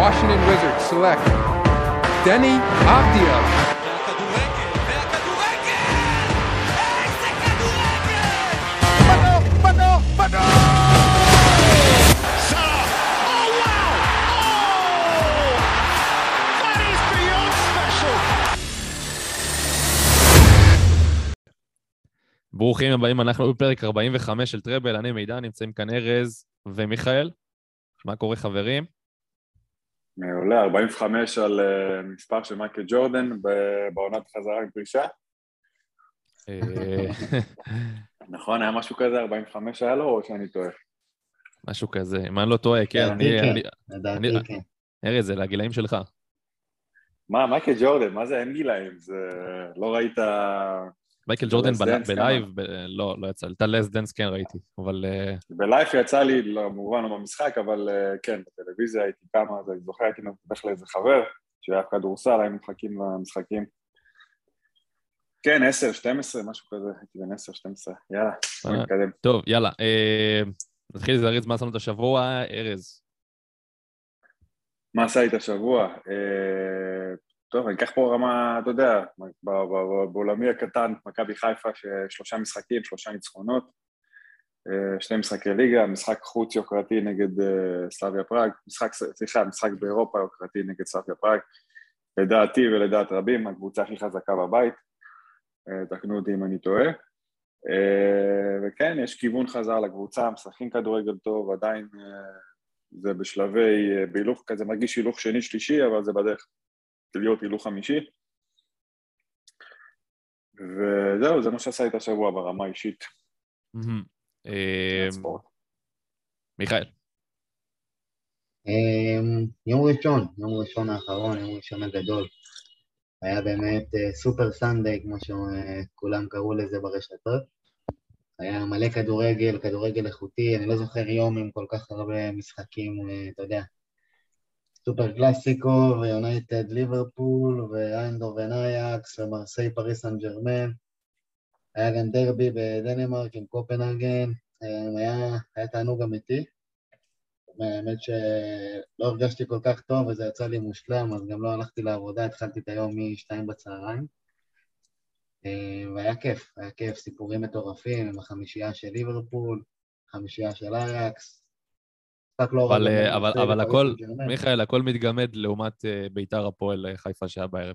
Washington Wizards select beyond special! ברוכים הבאים, אנחנו בפרק 45 של טראבל, אני מידע, נמצאים כאן ארז ומיכאל. מה קורה חברים? מעולה, 45 על אה, מספר של מייקל ג'ורדן בעונת חזרה מפרישה. אה, נכון, היה משהו כזה, 45 היה לו, או שאני טועה? משהו כזה, אם אני לא טועה, כן, אני... לדעתי כן. אני- לדעתי אני- כן. ארז, זה לגילאים שלך. מה, מייקל ג'ורדן, מה זה אין גילאים? זה... לא ראית... מייקל זה ג'ורדן בלייב, לא, לא יצא, את ה Last Dance כן ראיתי, אבל אה, בלייב יצא לי, לא, כמובן לא במשחק, אבל אה, כן, בטלוויזיה הייתי כמה, אז אני זוכר, הייתי הולך לאיזה חבר, שהיה כדורסל, היינו מחכים למשחקים. כן, 10, 12, משהו כזה, הייתי בן 10, 12, יאללה, בוא אה. נתקדם. טוב, יאללה. נתחיל לזרז מה עשינו את השבוע, ארז. מה עשה איתה השבוע? טוב, אני אקח פה רמה, אתה יודע, בעולמי הקטן, מכבי חיפה, ששלושה משחקים, שלושה ניצחונות, אה, שני משחקי ליגה, משחק חוץ יוקרתי נגד אה, סלאביה פראג, משחק, סליחה, משחק באירופה יוקרתי נגד סלאביה פראג, לדעתי ולדעת רבים, הקבוצה הכי חזקה בבית, אה, תקנו אותי אם אני טועה. וכן, יש כיוון חזר לקבוצה, משחקים כדורגל טוב, עדיין זה בשלבי, בהילוך כזה, מרגיש הילוך שני, שלישי, אבל זה בדרך להיות הילוך חמישי. וזהו, זה מה שעשה את השבוע ברמה האישית. ספורט. מיכאל. אמ, יום ראשון, יום ראשון האחרון, יום ראשון הגדול. היה באמת אה, Super Sunday, כמו שכולם קראו לזה ברשתות. היה מלא כדורגל, כדורגל איכותי, אני לא זוכר יום עם כל כך הרבה משחקים, אה, אתה יודע. סופר קלאסיקו, ויונייטד ליברפול, ואיינדהובן אייאקס, ומרסיי פריס סן ג'רמן. היה גם דרבי בדנמרק עם קופנהגן, אה, היה, היה תענוג אמיתי. האמת שלא הרגשתי כל כך טוב וזה יצא לי מושלם, אז גם לא הלכתי לעבודה, התחלתי את היום מ-2 בצהריים. אה, והיה כיף, היה כיף, סיפורים מטורפים עם החמישייה של ליברפול, חמישייה של אייקס. משחק לא אבל, אה, אבל, אבל לפריס הכל. מיכאל, הכל מתגמד לעומת אה, ביתר הפועל אה, חיפה שהיה בערב.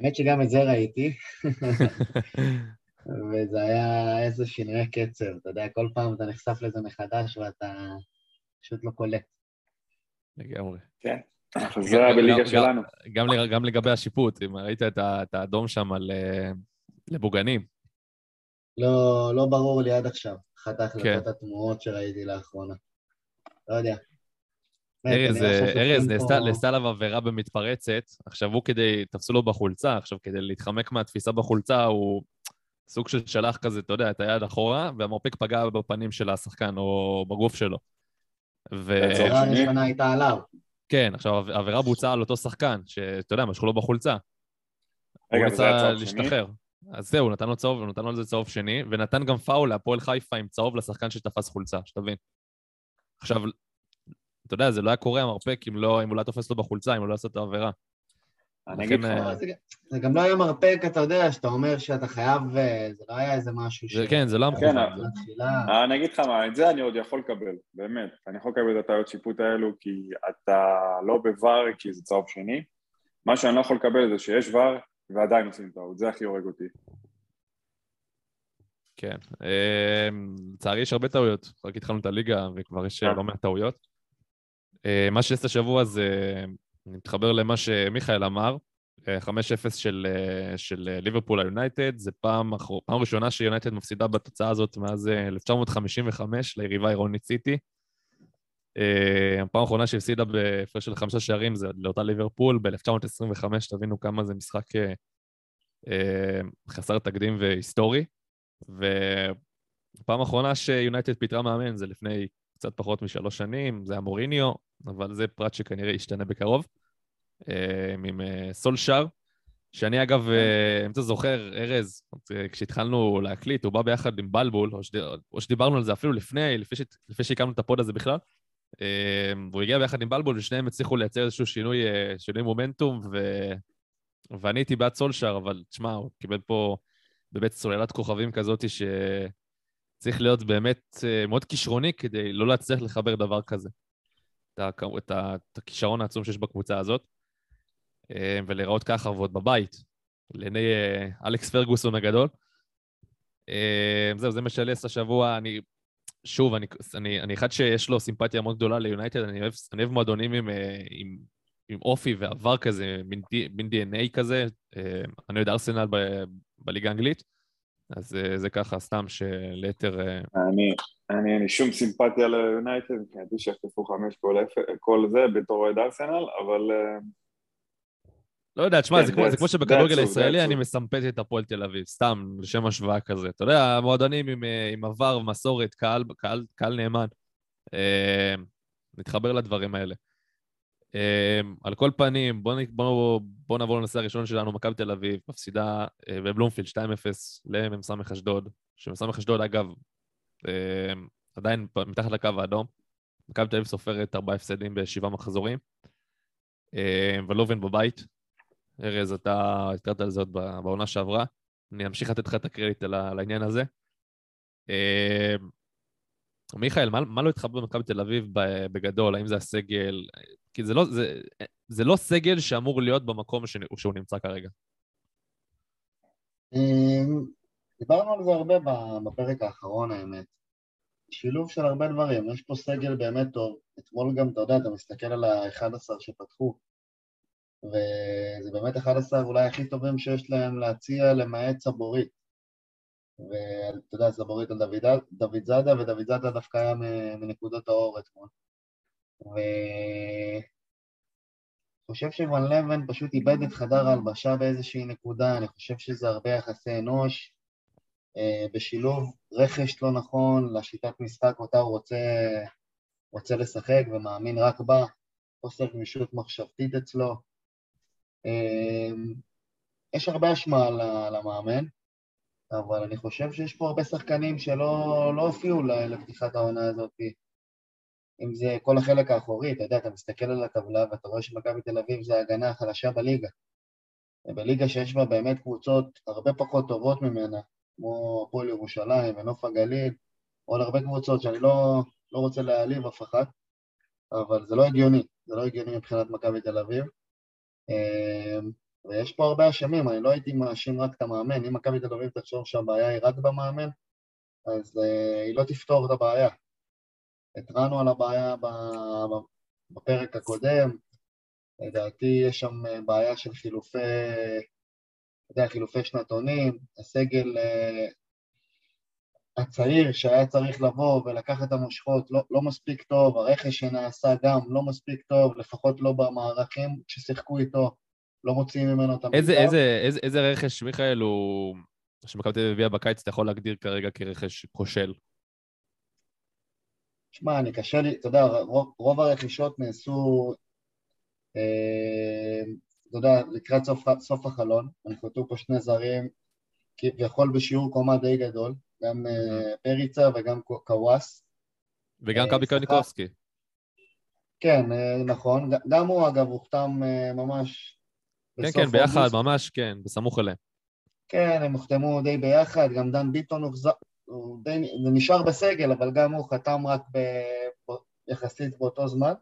האמת שגם את זה ראיתי, וזה היה איזה שינוי קצב, אתה יודע, כל פעם אתה נחשף לזה מחדש ואתה פשוט לא קולט. לגמרי. כן, אבל זה היה בליגה גם- שלנו. גם, לג- גם לגבי השיפוט, אם ראית את, האדום שם על לבוגנים, לא, לא ברור לי עד עכשיו, אחת ההחלטות כן. התמוהות שראיתי לאחרונה. לא יודע. ארז, אה, ארז, נעשתה עליו עבירה במתפרצת, עכשיו הוא כדי, תפסו לו בחולצה, עכשיו כדי להתחמק מהתפיסה בחולצה, הוא סוג של שלח כזה, אתה יודע, את היד אחורה, והמרפק פגע בפנים של השחקן או בגוף שלו. ו... הראשונה הייתה עליו. כן, עכשיו העבירה בוצעה על אותו שחקן, שאתה יודע, משכו לו בחולצה. הוא שני? להשתחרר. אז זהו, נתן לו צהוב, הוא נתן לו על זה צהוב שני, ונתן גם פאול להפועל חיפה עם צהוב לשחקן שתפס חולצה, שתבין. עכשיו, אתה יודע, זה לא היה קורה המרפק אם לא, אם הוא לא היה תופס לו בחולצה, אם הוא לא עשה את העבירה. אני אגיד לך לא, זה גם- זה גם לא היה מרפק, אתה יודע, שאתה אומר שאתה חייב, אה, זה לא היה איזה משהו זה, כן, זה לא כן, תחילה. אה, אני אגיד לך מה, את זה אני עוד יכול לקבל, באמת. אני יכול לקבל את הטעויות שיפוט האלו כי אתה לא בוואר כי זה צהוב שני. מה שאני לא יכול לקבל זה שיש וואר ועדיין עושים טעות, זה הכי הורג אותי. כן. אה, לצערי יש הרבה טעויות. רק התחלנו את הליגה וכבר יש כן. לא מעט טעויות. אה, מה שיש השבוע זה, אני מתחבר למה שמיכאל אמר, אה, 5-0 של, אה, של אה, ליברפול היונייטד, זה פעם, פעם ראשונה שיונייטד מפסידה בתוצאה הזאת מאז אה, 1955 ליריבה עירונית סיטי. אה, הפעם האחרונה שהפסידה בהפרש של חמישה שערים זה לאותה ליברפול ב-1925, תבינו כמה זה משחק אה, אה, חסר תקדים והיסטורי. ופעם אחרונה שיונייטד פיטרה מאמן זה לפני קצת פחות משלוש שנים, זה היה מוריניו, אבל זה פרט שכנראה ישתנה בקרוב, אה, עם אה, סולשר, שאני אגב, אה, אם אתה זוכר, ארז, כשהתחלנו להקליט, הוא בא ביחד עם בלבול, או, שד... או שדיברנו על זה אפילו לפני, לפני, ש... לפני שהקמנו את הפוד הזה בכלל, והוא הגיע ביחד עם בלבול, ושניהם הצליחו לייצר איזשהו שינוי, שינוי מומנטום, ו... ואני הייתי בעד סולשר, אבל תשמע, הוא קיבל פה באמת סוללת כוכבים כזאת שצריך להיות באמת אה, מאוד כישרוני כדי לא להצליח לחבר דבר כזה. את. את. את הכישרון העצום שיש בקבוצה הזאת, אה, ולהיראות ככה ועוד בבית, לעיני אה, אלכס פרגוסון הגדול. זהו, זה מה שעלס השבוע. אני, שוב, אני, אני, אני אחד שיש לו סימפתיה מאוד גדולה ליונייטד, אני אני אוהב מועדונים עם, עם, עם אופי ועבר כזה, מין, DNA כזה. אה, אני אוהד ארסנל ב- בליגה האנגלית, אז אה, זה ככה סתם שליתר... אה, אני, אני, אין לי שום סימפתיה ליונייטד, מבחינתי שיחטפו חמש כל, זה בתור אוהד ארסנל, אבל לא יודע, תשמע, כן, זה, כמו, זה שבכדורגל הישראלי אני. מסמפת את הפועל תל אביב, סתם, לשם השוואה כזה. אתה יודע, מועדונים עם, עם עבר ומסורת, קהל, קהל, קהל נאמן. אה, נתחבר לדברים האלה. אה, על כל פנים, בואו בוא, בוא נעבור לנושא הראשון שלנו, מכבי תל אביב, מפסידה בבלומפילד 2-0 למ"ס אשדוד, שמ"ס אשדוד, אגב, אה, עדיין מתחת לקו האדום. מכבי תל אביב סופרת ארבעה הפסדים בשבעה מחזורים. אה, ולובן בבית, ארז, אתה הזכרת על זה עוד בעונה שעברה. אני אמשיך לתת לך את הקרדיט על העניין הזה. מיכאל, מה, מה לא התחבר במכבי תל אביב בגדול? האם זה הסגל? כי זה לא, זה, זה לא סגל שאמור להיות במקום שנ- שהוא נמצא כרגע. אמ, דיברנו על זה הרבה בפרק האחרון, האמת. שילוב של הרבה דברים, יש פה סגל באמת טוב. אתמול גם, אתה יודע, אתה מסתכל על ה-11 שפתחו, וזה באמת 11 אולי הכי טובים שיש להם להציע למעט סבורית. ואתה יודע, סבורית על דוד, דוד זאדה, ודוד זאדה דווקא היה מנקודות האור אתמול. ואני חושב שוואן לבן פשוט איבד את חדר ההלבשה באיזושהי נקודה, אני חושב שזה הרבה יחסי אנוש, אה, בשילוב רכש לא נכון לשיטת משחק אותה הוא רוצה, רוצה לשחק ומאמין רק בה, חוסר גמישות מחשבתית אצלו. אה, יש הרבה אשמה המאמן, אבל אני חושב שיש פה הרבה שחקנים שלא לא הופיעו לפתיחת העונה הזאת. אם זה כל החלק האחורי, אתה יודע, אתה מסתכל על הטבלה ואתה רואה שמכבי תל אביב זה ההגנה החלשה בליגה. בליגה שיש בה באמת קבוצות הרבה פחות טובות ממנה, כמו הפועל ירושלים ונוף הגליל, עוד הרבה קבוצות שאני לא, לא רוצה להעליב אף אחת, אבל זה לא הגיוני, זה לא הגיוני מבחינת מכבי תל אביב. ויש פה הרבה אשמים, אני לא הייתי מאשים רק את המאמן, אם מכבי תל אביב תחשוב שהבעיה היא רק במאמן, אז uh, היא לא תפתור את הבעיה. התרענו על הבעיה בפרק הקודם, לדעתי יש שם אה, בעיה של חילופי, אתה יודע, חילופי שנתונים, הסגל אה, הצעיר שהיה צריך לבוא ולקחת את המושכות לא, לא מספיק טוב, הרכש שנעשה גם לא מספיק טוב, לפחות לא במערכים ששיחקו איתו, לא מוציאים ממנו את המיטב. איזה, איזה, איזה, איזה רכש, מיכאל, הוא... שמכבי תל אביב הביאה בקיץ, אתה יכול להגדיר כרגע כרכש כושל? שמע, אני קשה לי, אתה יודע, רוב, רוב הרכישות נעשו, אה, אתה יודע, לקראת סוף, סוף החלון, נכנסו פה שני זרים, כביכול בשיעור קומה די גדול, גם אה, פריצה וגם קו- קוואס. וגם אה, קאבי קניקובסקי. כן, אה, נכון, גם הוא אגב הוחתם אה, ממש כן, כן, ביחד, אוגוסט. ממש, כן, בסמוך אליהם. כן, הם הוחתמו די ביחד, גם דן ביטון הוחזר, הוא די, זה נשאר בסגל, אבל גם הוא חתם רק ב, יחסית באותו זמן.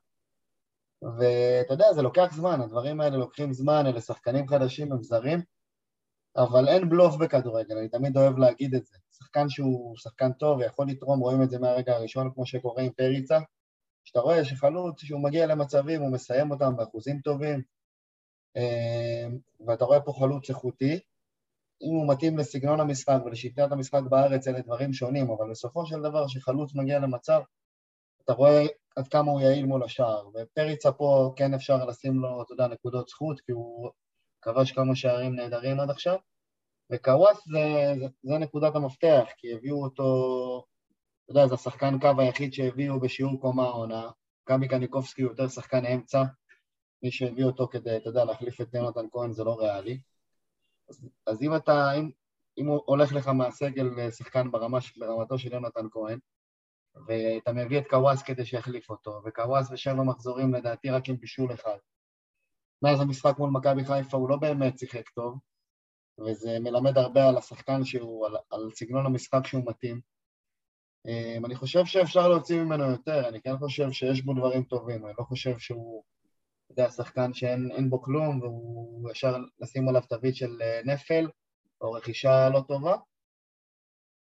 ואתה יודע, זה לוקח זמן, הדברים האלה לוקחים זמן, אלה שחקנים חדשים, הם זרים, אבל אין בלוף בכדורגל, אני תמיד אוהב להגיד את זה. שחקן שהוא שחקן טוב ויכול לתרום, רואים את זה מהרגע הראשון, כמו שקורה עם פריצה, שאתה רואה שחלוץ, שהוא מגיע למצבים, הוא מסיים אותם באחוזים טובים, ואתה רואה פה חלוץ איכותי, אם הוא מתאים לסגנון המשחק ולשיטת המשחק בארץ, אלה דברים שונים, אבל בסופו של דבר, כשחלוץ מגיע למצב, אתה רואה עד כמה הוא יעיל מול השער. ופריצה פה כן אפשר לשים לו, אתה יודע, נקודות זכות, כי הוא כבש כמה שערים נהדרים עד עכשיו. וקוואס זה, זה, זה נקודת המפתח, כי הביאו אותו, אתה יודע, זה השחקן קו היחיד שהביאו בשיעור קומה העונה. גבי קניקובסקי הוא יותר שחקן אמצע, מי שהביא אותו כדי, אתה יודע, להחליף את יונתן כהן זה לא ריאלי. אז, אז אם אתה, אם, אם הוא הולך לך מהסגל שחקן ברמה, ברמתו של יונתן כהן, ואתה מביא את קוואס כדי שיחליף אותו, וקוואס בשבע מחזורים לדעתי רק עם בישול אחד. מאז המשחק מול מכבי חיפה הוא לא באמת שיחק טוב, וזה מלמד הרבה על השחקן שהוא, על, על סגנון המשחק שהוא מתאים. אמ, אני חושב שאפשר להוציא ממנו יותר, אני כן חושב שיש בו דברים טובים, אני לא חושב שהוא, יודע, שחקן שאין בו כלום והוא ישר לשים עליו תווית של אה, נפל או רכישה לא טובה,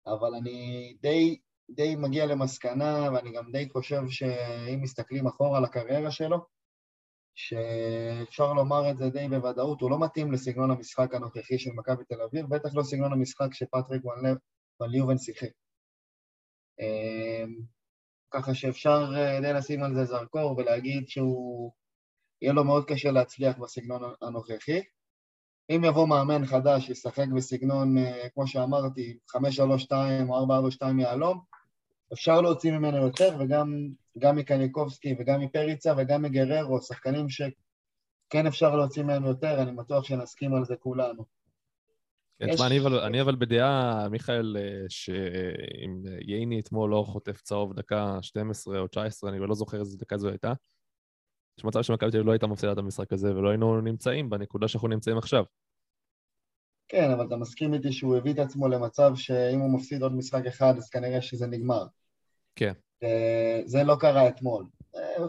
אבל אני די, די מגיע למסקנה ואני גם די חושב שאם מסתכלים אחורה על הקריירה שלו, שאפשר לומר את זה די בוודאות, הוא לא מתאים לסגנון המשחק הנוכחי של מכבי תל אביב, בטח לא סגנון המשחק שפטריק ון ליובן שיחק. אמ, ככה שאפשר אה, די לשים על זה זרקור ולהגיד שהוא, יהיה לו מאוד קשה להצליח בסגנון הנוכחי. אם יבוא מאמן חדש, ישחק בסגנון, אה, כמו שאמרתי, 5-3-2 או 4-4-2 יהלום, אפשר להוציא ממנו יותר, וגם מקניקובסקי וגם מפריצה וגם מגררו, שחקנים שכן אפשר להוציא מהם יותר, אני בטוח שנסכים על זה כולנו. כן, תשמע, אני, אבל, אני אבל בדעה, מיכאל, אה, שאם ייני אתמול לא חוטף צהוב דקה 12 או 19, אני לא זוכר איזה דקה זו הייתה, יש מצב שמכבי תל אביב לא הייתה מפסידה את המשחק הזה, ולא היינו נמצאים בנקודה שאנחנו נמצאים עכשיו. כן, אבל אתה מסכים איתי שהוא הביא את עצמו למצב שאם הוא מפסיד עוד משחק אחד, אז כנראה שזה נגמר. כן. זה לא קרה אתמול.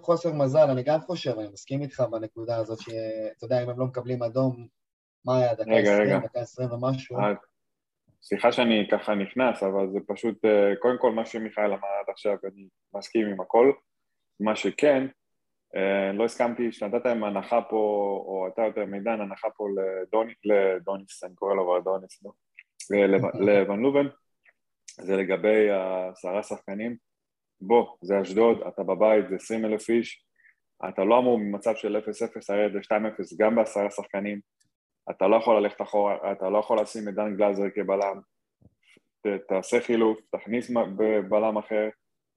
חוסר מזל, אני גם חושב, אני מסכים איתך בנקודה הזאת, שאתה יודע, אם הם לא מקבלים אדום, מה היה, דקה עשרים, דקה עשרים ומשהו? אה, סליחה שאני ככה נכנס, אבל זה פשוט, אה, קודם כל מה שמיכאל אמר עד עכשיו, אני מסכים עם הכל. מה שכן, אה, לא הסכמתי שנתת להם הנחה פה, או אתה יותר מידן, הנחה פה לדוני, לדוניס, אני קורא לו כבר דוניס, לא? לבן לובן, זה לגבי עשרה שחקנים. בוא, זה אשדוד, אתה בבית, זה עשרים אלף איש, אתה לא אמור ממצב של 0-0 לרדת ל-2-0 גם בעשרה שחקנים, אתה לא יכול ללכת אחורה, אתה לא יכול לשים את דן גלאזר כבלם, תעשה חילוף, תכניס בלם אחר,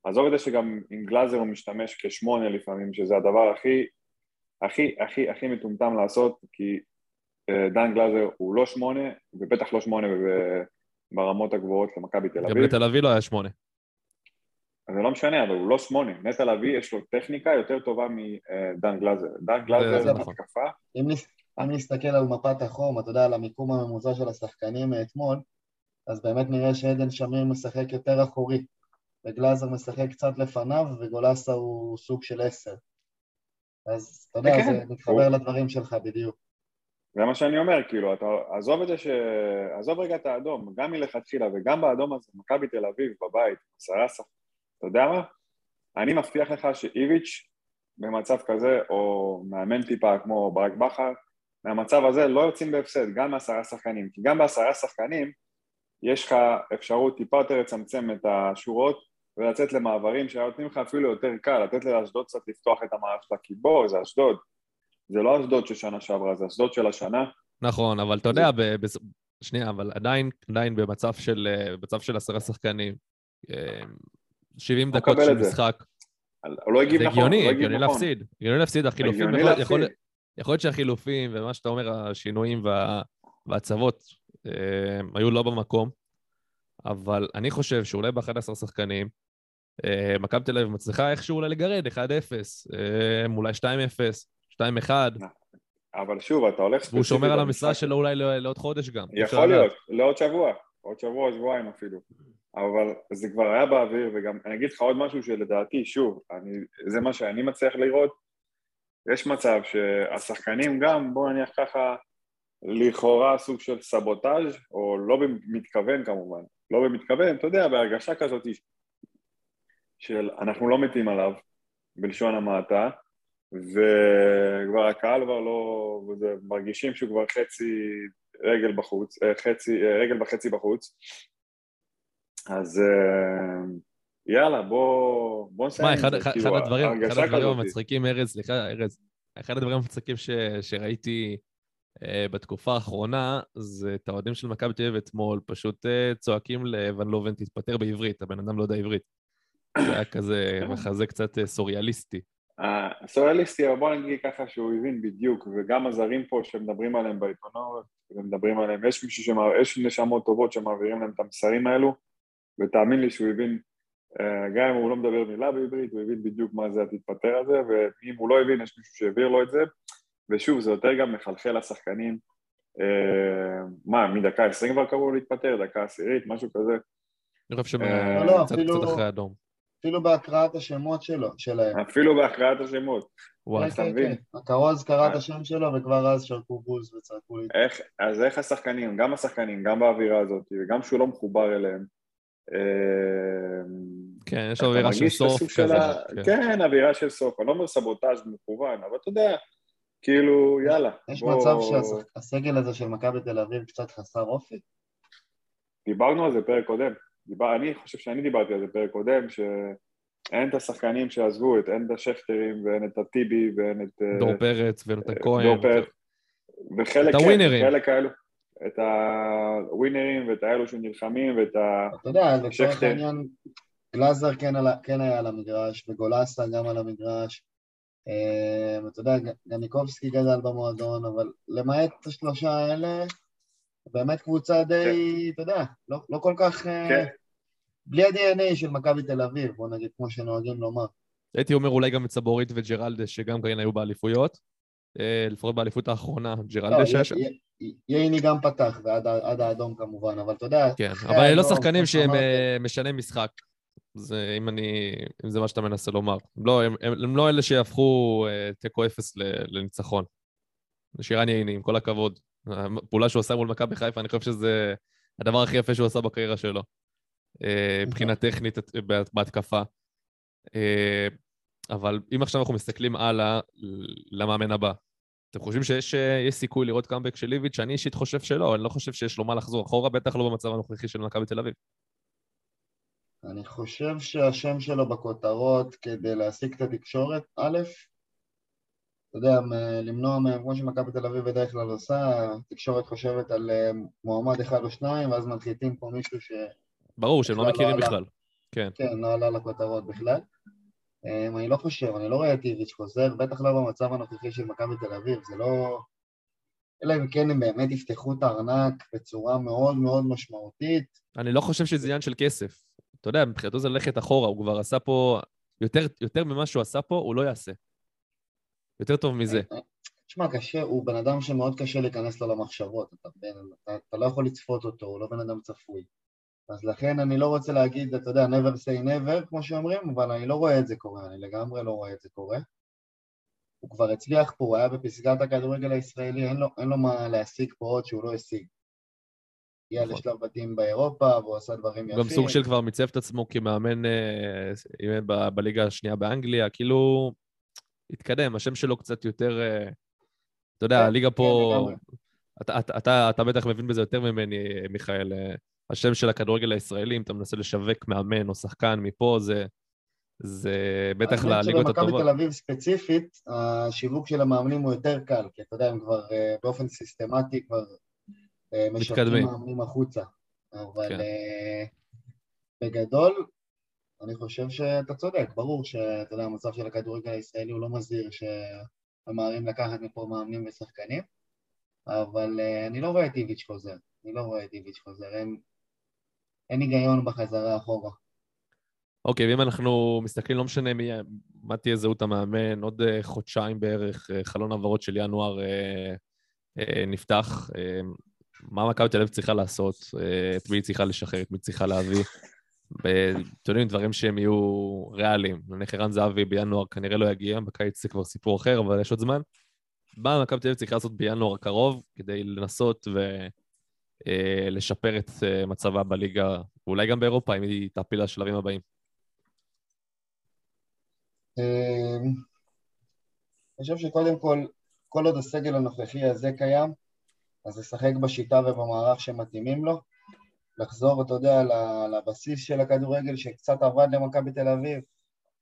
עזוב את זה שגם עם גלאזר הוא משתמש כשמונה לפעמים, שזה הדבר הכי, הכי, הכי, הכי מטומטם לעשות, כי אה, דן גלאזר הוא לא שמונה, ובטח לא שמונה ברמות הגבוהות למכבי תל אביב. גם לתל אביב לא היה שמונה. זה לא משנה, אבל הוא לא שמונה. נטע לביא יש לו טכניקה יותר טובה מדן גלאזר. דן גלאזר זה נכון. התקפה. אם נסתכל על מפת החום, אתה יודע, על המיקום הממוצע של השחקנים מאתמול, אז באמת נראה שעדן שמיר משחק יותר אחורי. וגלאזר משחק קצת לפניו, וגולסה הוא סוג של עשר. אז אתה יודע, כן, זה מתחבר הוא... לדברים שלך בדיוק. זה מה שאני אומר, כאילו, אתה עזוב את זה ש... עזוב רגע את האדום, גם מלכתחילה וגם באדום הזה, מכבי תל אביב בבית, עשרה שחק... אתה יודע מה? אני מבטיח לך שאיביץ' במצב כזה, או מאמן טיפה כמו ברק בכר, מהמצב הזה לא יוצאים בהפסד, גם מעשרה שחקנים, כי גם בעשרה שחקנים יש לך אפשרות טיפה יותר לצמצם את השורות ולצאת למעברים שנותנים לך אפילו יותר קל, לתת לאשדוד קצת לפתוח את המערכת שלה, כי בוא, זה אשדוד. זה לא אשדוד של שנה שעברה, זה אשדוד של השנה. נכון, אבל אתה יודע, ב... ב... שנייה, אבל עדיין, עדיין במצב של, במצב של עשרה שחקנים, 70 אה, דקות של משחק. הוא לא הגיב נכון, זה הגיוני, הגיוני נכון. להפסיד. הגיוני להפסיד, החילופים, יכול, להיות שהחילופים ומה שאתה אומר, השינויים וה, והצוות, אה, היו לא במקום. אבל אני חושב שאולי ב-11 שחקנים, אה, מכבי תל אביב מצליחה איכשהו אולי לגרד 1-0, אה, אולי 2-0, 2-1. אבל שוב, אתה הולך. והוא שומר על המשרה שלו אולי לעוד חודש גם. יכול להיות, לעוד שבוע, עוד שבוע, שבועיים אפילו. אבל זה כבר היה באוויר, וגם אני אגיד לך עוד משהו שלדעתי, שוב, אני, זה מה שאני מצליח לראות, יש מצב שהשחקנים גם, בואו נניח ככה, לכאורה סוג של סבוטאז', או לא במתכוון כמובן, לא במתכוון, אתה יודע, בהרגשה כזאת של אנחנו לא מתים עליו, בלשון המעטה, וכבר הקהל כבר לא, וזה, מרגישים שהוא כבר חצי רגל בחוץ, אה, חצי, אה, רגל וחצי בחוץ, אז אה, יאללה, בוא, בוא נסיים את זה, אחד, כאילו, אחד הדברים, אחד הדברים המצחיקים, ארז, סליחה, ארז, אחד הדברים המצחיקים ש, שראיתי בתקופה האחרונה, זה את האוהדים של מכבי תל אביב אתמול, פשוט צועקים לוון לובן, תתפטר בעברית, הבן אדם לא יודע עברית. זה היה כזה מחזה קצת uh, סוריאליסטי. הסוריאליסטי, אבל בוא נגיד ככה שהוא הבין בדיוק, וגם הזרים פה שמדברים עליהם בעיתונות, ומדברים עליהם, יש מישהו שמע... יש נשמות טובות שמעבירים להם את המסרים האלו, ותאמין לי שהוא הבין אה, גם אם הוא לא מדבר מילה בעברית, הוא הבין בדיוק מה זה התתפטר הזה, ואם הוא לא הבין, יש מישהו שהעביר לו את זה, ושוב, זה יותר גם מחלחל לשחקנים. אה, מה, מדקה עשרים כבר קראו להתפטר, דקה עשירית, משהו כזה. אני חושב אה, שקצת לא, אפילו- קצת אחרי האדום. אפילו בהקראת השמות שלו, שלהם. אפילו בהכרעת השמות. וואי. כן, אתה כן, מבין? כן. הכרוז קרא את אה. השם שלו וכבר אז שרקו בוז וצעקו לי. איך, אז איך השחקנים, גם השחקנים, גם באווירה הזאת, וגם שהוא לא מחובר אליהם, אה, כן, יש אווירה של סוף כזה. ה- כן. כן, אווירה של סוף. אני לא אומר סבוטאז' מכוון, אבל אתה יודע, כאילו, יאללה. יש בוא- מצב שהסגל הזה של מכבי תל אביב קצת חסר אופי? דיברנו על זה פרק קודם. דיבר, אני חושב שאני דיברתי על זה פרק קודם, שאין את השחקנים שעזבו, את, אין את השכטרים ואין את הטיבי ואין את... אה, דור פרץ ויונתן אה, כהן. דור פרץ. וחלק, את כן, הווינרים. חלק כאלו. את הווינרים ואת האלו שנלחמים ואת ה... אתה יודע, לצורך. העניין, גלאזר כן, על, כן היה על המגרש, וגולסה גם על המגרש. אה, אתה יודע, גניקובסקי גדל במועדון, אבל למעט השלושה האלה, באמת קבוצה די, אתה יודע, לא, לא כל כך... כן. בלי ה-DNA של מכבי תל אביב, בוא נגיד, כמו שנוהגים לומר. הייתי אומר אולי גם את סבורית וג'רלדש, שגם כן היו באליפויות. אה, לפחות באליפות האחרונה, לא, ג'רלדש היה שם. ייני גם פתח, ועד האדום כמובן, אבל אתה יודע... כן, אבל לא שחקנים שהם אה, משני משחק. זה אם אני... אם זה מה שאתה מנסה לומר. לא, הם, הם, הם לא אלה שיהפכו אה, תיקו אפס לניצחון. שירן ייני, עם כל הכבוד. הפעולה שהוא עשה מול מכבי חיפה, אני חושב שזה הדבר הכי יפה שהוא עשה בקריירה שלו. אה, מבחינה טכנית בהתקפה. אה, אבל אם עכשיו אנחנו מסתכלים הלאה למאמן הבא, אתם חושבים שיש אה, סיכוי לראות קאמבק של ליביץ'? אני אישית חושב שלא, אני לא חושב שיש לו מה לחזור אחורה, בטח לא במצב הנוכחי של מכבי תל אביב. אני חושב שהשם שלו בכותרות כדי להשיג את התקשורת, א', אתה יודע, למנוע מהם, כמו שמכבי תל אביב בדרך כלל עושה, התקשורת חושבת על מועמד אחד או שניים, ואז מנחיתים פה מישהו ש... ברור שהם לא לא מכירים. בכלל. כן. כן, לא עלה לכותרות בכלל. אמ, אני לא חושב, אני לא רואה את איביץ' חוזר, בטח לא במצב הנוכחי של מכבי תל אביב, זה לא... אלא אם כן הם באמת יפתחו את הארנק בצורה מאוד מאוד משמעותית. אני לא חושב שזה עניין של כסף. אתה יודע, מבחינתו זה ללכת אחורה, הוא כבר עשה פה... יותר, יותר ממה שהוא עשה פה, הוא לא יעשה. יותר טוב מזה. תשמע, קשה, הוא בן אדם שמאוד קשה להיכנס לו למחשבות, אתה? אתה, אתה לא יכול לצפות אותו, הוא לא בן אדם צפוי. אז לכן אני לא רוצה להגיד, אתה יודע, never say never, כמו שאומרים, אבל אני לא רואה את זה קורה, אני לגמרי לא רואה את זה קורה. הוא כבר הצליח פה, הוא היה בפסגת הכדורגל הישראלי, אין לו, אין לו מה להשיג פה עוד שהוא לא השיג. הגיע נכון. לשלב בתים באירופה, והוא עשה דברים יפים. גם סוג של כבר מיצב את עצמו כמאמן אה, ב- בליגה השנייה באנגליה, כאילו, התקדם, השם שלו קצת יותר... אה, אתה יודע, כן, הליגה פה... לגמרי. אתה, אתה, אתה, אתה בטח מבין בזה יותר ממני, מיכאל. השם של הכדורגל הישראלי, אם אתה מנסה לשווק מאמן או שחקן מפה, זה, זה בטח לליגות הטובות. תל אביב ספציפית, השיווק של המאמנים הוא יותר קל, כי אתה יודע, הם כבר אה, באופן סיסטמטי כבר אה, משווקים. מאמנים החוצה. אבל כן. אה, בגדול, אני חושב שאתה צודק, ברור שאתה יודע, המצב של הכדורגל הישראלי הוא לא מזהיר שממהרים לקחת מפה מאמנים ושחקנים, אבל אני לא רואה את איביץ' חוזר, אני לא רואה את איביץ' חוזר, אין, אין היגיון בחזרה אחורה. אוקיי, ואם אנחנו מסתכלים, לא משנה מי, מה תהיה זהות המאמן, עוד אה, חודשיים בערך, אה, חלון העברות של ינואר אה, אה, נפתח. אה, מה מכבי תל אביב צריכה לעשות? אה, את מי היא צריכה לשחרר? את מי היא צריכה להביא? אתם יודעים, דברים שהם יהיו ריאליים. נניח ערן זהבי בינואר כנראה לא יגיע, בקיץ זה כבר סיפור אחר, אבל יש עוד זמן. מה מכבי תל אביב צריכה לעשות בינואר הקרוב כדי לנסות ולשפר את אה, מצבה בליגה, ואולי גם באירופה, אם היא תעפיל לשלבים הבאים? אמ, אני חושב שקודם כל, כל עוד הסגל הנוכחי הזה קיים, אז לשחק בשיטה ובמערך שמתאימים לו, לחזור, אתה יודע, לבסיס של הכדורגל שקצת עבד למכבי תל אביב,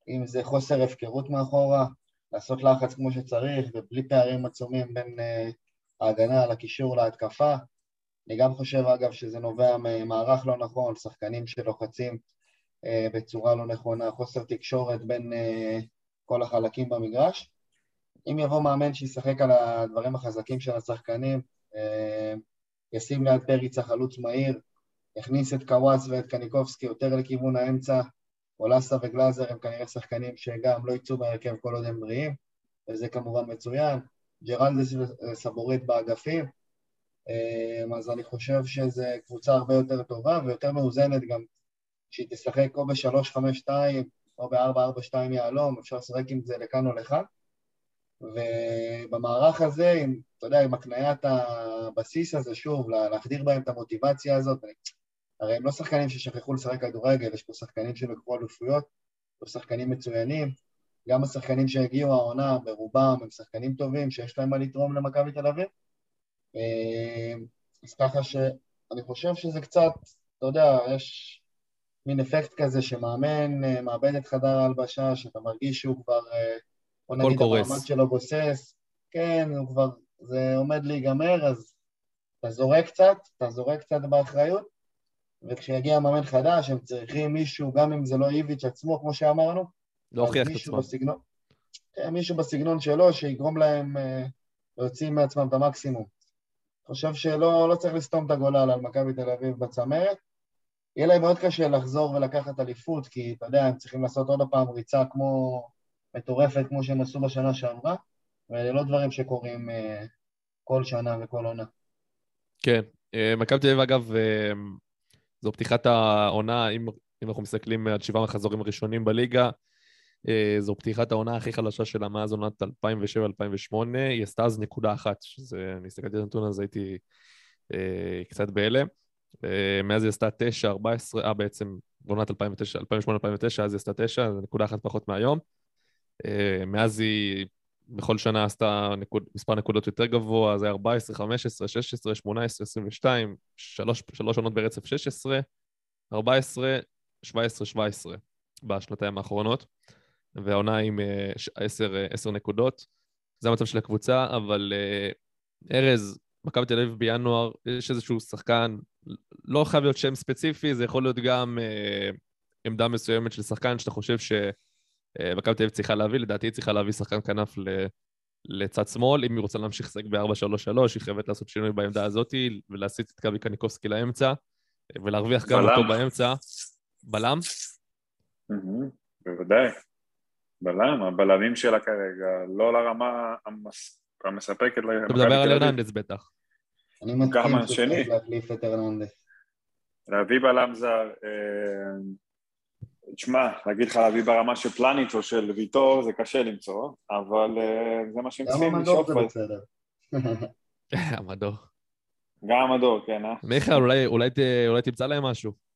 אם זה חוסר הפקרות מאחורה, לעשות לחץ כמו שצריך, ובלי פערים עצומים בין uh, ההגנה לקישור להתקפה. אני גם חושב, אגב, שזה נובע ממערך לא נכון, שחקנים שלוחצים uh, בצורה לא נכונה, חוסר תקשורת בין uh, כל החלקים במגרש. אם יבוא מאמן שישחק על הדברים החזקים של השחקנים, אה, ישים ליד פריצה חלוץ מהיר, יכניס את קוואס ואת קניקובסקי יותר לכיוון האמצע, אולסה וגלאזר הם כנראה שחקנים שגם לא יצאו מהרכב כל עוד הם בריאים, וזה כמובן מצוין. ג'רלדס וסבורית באגפים, אה, אז אני חושב שזו קבוצה הרבה יותר טובה ויותר מאוזנת גם שהיא תשחק או ב-3-5-2 או ב-4-4-2 יהלום, אפשר לשחק עם זה לכאן או לכאן. ובמערך הזה, עם, אתה יודע, עם הקניית הבסיס הזה, שוב, להחדיר בהם את המוטיבציה הזאת, הרי הם לא שחקנים ששכחו לשחק כדורגל, יש פה שחקנים שלקחו אליפויות, יש שחקנים מצוינים, גם השחקנים שהגיעו העונה ברובם הם שחקנים טובים שיש להם מה לתרום למכבי תל אביב. אה, אז ככה שאני חושב שזה קצת, אתה יודע, יש מין אפקט כזה שמאמן אה, מאבד את חדר ההלבשה, שאתה מרגיש שהוא כבר, אה, בוא נגיד, המעמד שלו גוסס, כן, הוא כבר, זה עומד להיגמר, אז אתה זורק קצת, אתה זורק קצת באחריות, וכשיגיע מאמן חדש, הם צריכים מישהו, גם אם זה לא איביץ' עצמו, כמו שאמרנו, להוכיח את עצמם. בסגנון, כן, מישהו בסגנון שלו, שיגרום להם להוציא מעצמם את המקסימום. חושב שלא לא צריך לסתום את הגולל על מכבי תל אביב בצמרת, יהיה להם מאוד קשה לחזור ולקחת אליפות, כי אתה יודע, הם צריכים לעשות עוד פעם ריצה כמו מטורפת, כמו שהם עשו בשנה שעברה, ואלה לא דברים שקורים uh, כל שנה וכל עונה. כן, uh, מכבי תל אביב, אגב, uh, זו פתיחת העונה, אם, אם אנחנו מסתכלים על שבעה מחזורים ראשונים בליגה, זו פתיחת העונה הכי חלשה שלה מאז עונת 2007-2008, היא עשתה אז נקודה אחת, שזה, אני הסתכלתי על הנתון הזה, הייתי uh, קצת בהלם. אה, מאז היא עשתה 9, 14, אה בעצם בעונת 2008-2009, אז היא עשתה 9, זה נקודה אחת פחות מהיום. אה, מאז היא בכל שנה עשתה נקוד, מספר נקודות יותר גבוה, זה היה 14, 15, 16, 18, 22, שלוש, שלוש עונות ברצף 16, 14, 17, 17 בשנתיים האחרונות, והעונה עם 10, 10 נקודות. זה המצב של הקבוצה, אבל ארז, מכבי תל אביב בינואר, יש איזשהו שחקן, לא חייב להיות שם ספציפי, זה יכול להיות גם אה, עמדה מסוימת של שחקן שאתה חושב שמכבי תל אביב צריכה להביא, לדעתי היא צריכה להביא שחקן כנף ל, לצד שמאל, אם היא רוצה להמשיך לשחק ב-4-3-3, היא חייבת לעשות שינוי בעמדה הזאת ולהסיט את גבי קניקובסקי לאמצע, ולהרוויח גם אותו באמצע. בלם? בוודאי. בלם, הבלמים שלה כרגע לא לרמה המס... המספקת אתה מדבר על הרננדס בטח. אני מסכים שצריך להחליף את הרננדס. להביא בלם זר, תשמע, להגיד לך להביא ברמה של פלניץ' או של ויטור זה קשה למצוא, אבל זה מה שהם צריכים לשאוף. גם המדור זה בסדר. המדור. גם המדור, כן, אה? מיכאל, אולי, אולי, אולי תמצא להם משהו.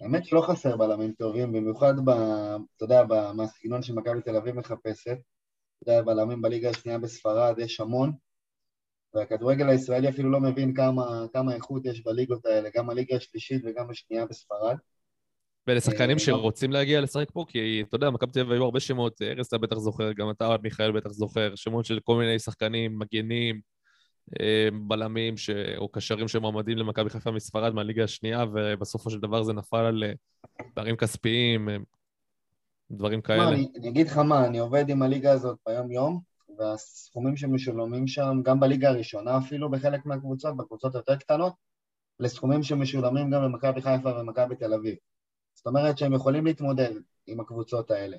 האמת שלא חסר בלמים טובים, במיוחד, ב, אתה יודע, מהסגנון שמכבי תל אביב מחפשת. אתה יודע, בלמים בליגה השנייה בספרד יש המון, והכדורגל הישראלי אפילו לא מבין כמה, כמה איכות יש בליגות האלה, גם הליגה השלישית וגם השנייה בספרד. ואלה שחקנים אה, שרוצים להגיע לשחק פה, כי אתה יודע, מכבי תל אביב היו הרבה שמות, ארז אתה בטח זוכר, גם אתה, מיכאל, בטח זוכר, שמות של כל מיני שחקנים, מגנים, אה, בלמים ש... או קשרים שמועמדים למכבי חיפה מספרד מהליגה השנייה, ובסופו של דבר זה נפל על אה, פערים כספיים, דברים כאלה. מה, אני, אני אגיד לך מה, אני עובד עם הליגה הזאת ביום-יום, והסכומים שמשולמים שם, גם בליגה הראשונה אפילו בחלק מהקבוצות, בקבוצות יותר קטנות, לסכומים שמשולמים גם במכבי חיפה ומכבי תל אביב. זאת אומרת שהם יכולים להתמודד עם הקבוצות האלה.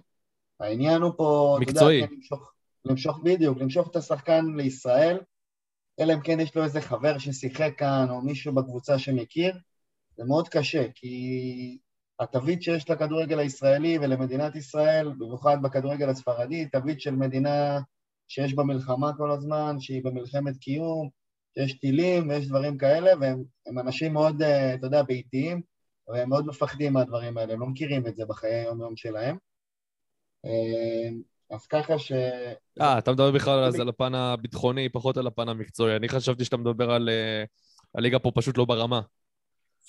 העניין הוא פה, מקצועי. אתה יודע, כן, למשוך, למשוך בדיוק, למשוך את השחקן לישראל, אלא אם כן יש לו איזה חבר ששיחק כאן, או מישהו בקבוצה שמכיר, זה מאוד קשה, כי התווית שיש לכדורגל הישראלי ולמדינת ישראל, במיוחד בכדורגל הספרדי, תווית של מדינה שיש בה מלחמה כל הזמן, שהיא במלחמת קיום, שיש טילים ויש דברים כאלה, והם אנשים מאוד, אה, אתה יודע, ביתיים, והם מאוד מפחדים מהדברים האלה, הם לא מכירים את זה בחיי היום-יום שלהם. אה, אז ככה ש... אה, אתה מדבר בכלל על הפן הביטחוני, פחות על הפן המקצועי. אני חשבתי שאתה מדבר על... אה, הליגה פה פשוט לא ברמה.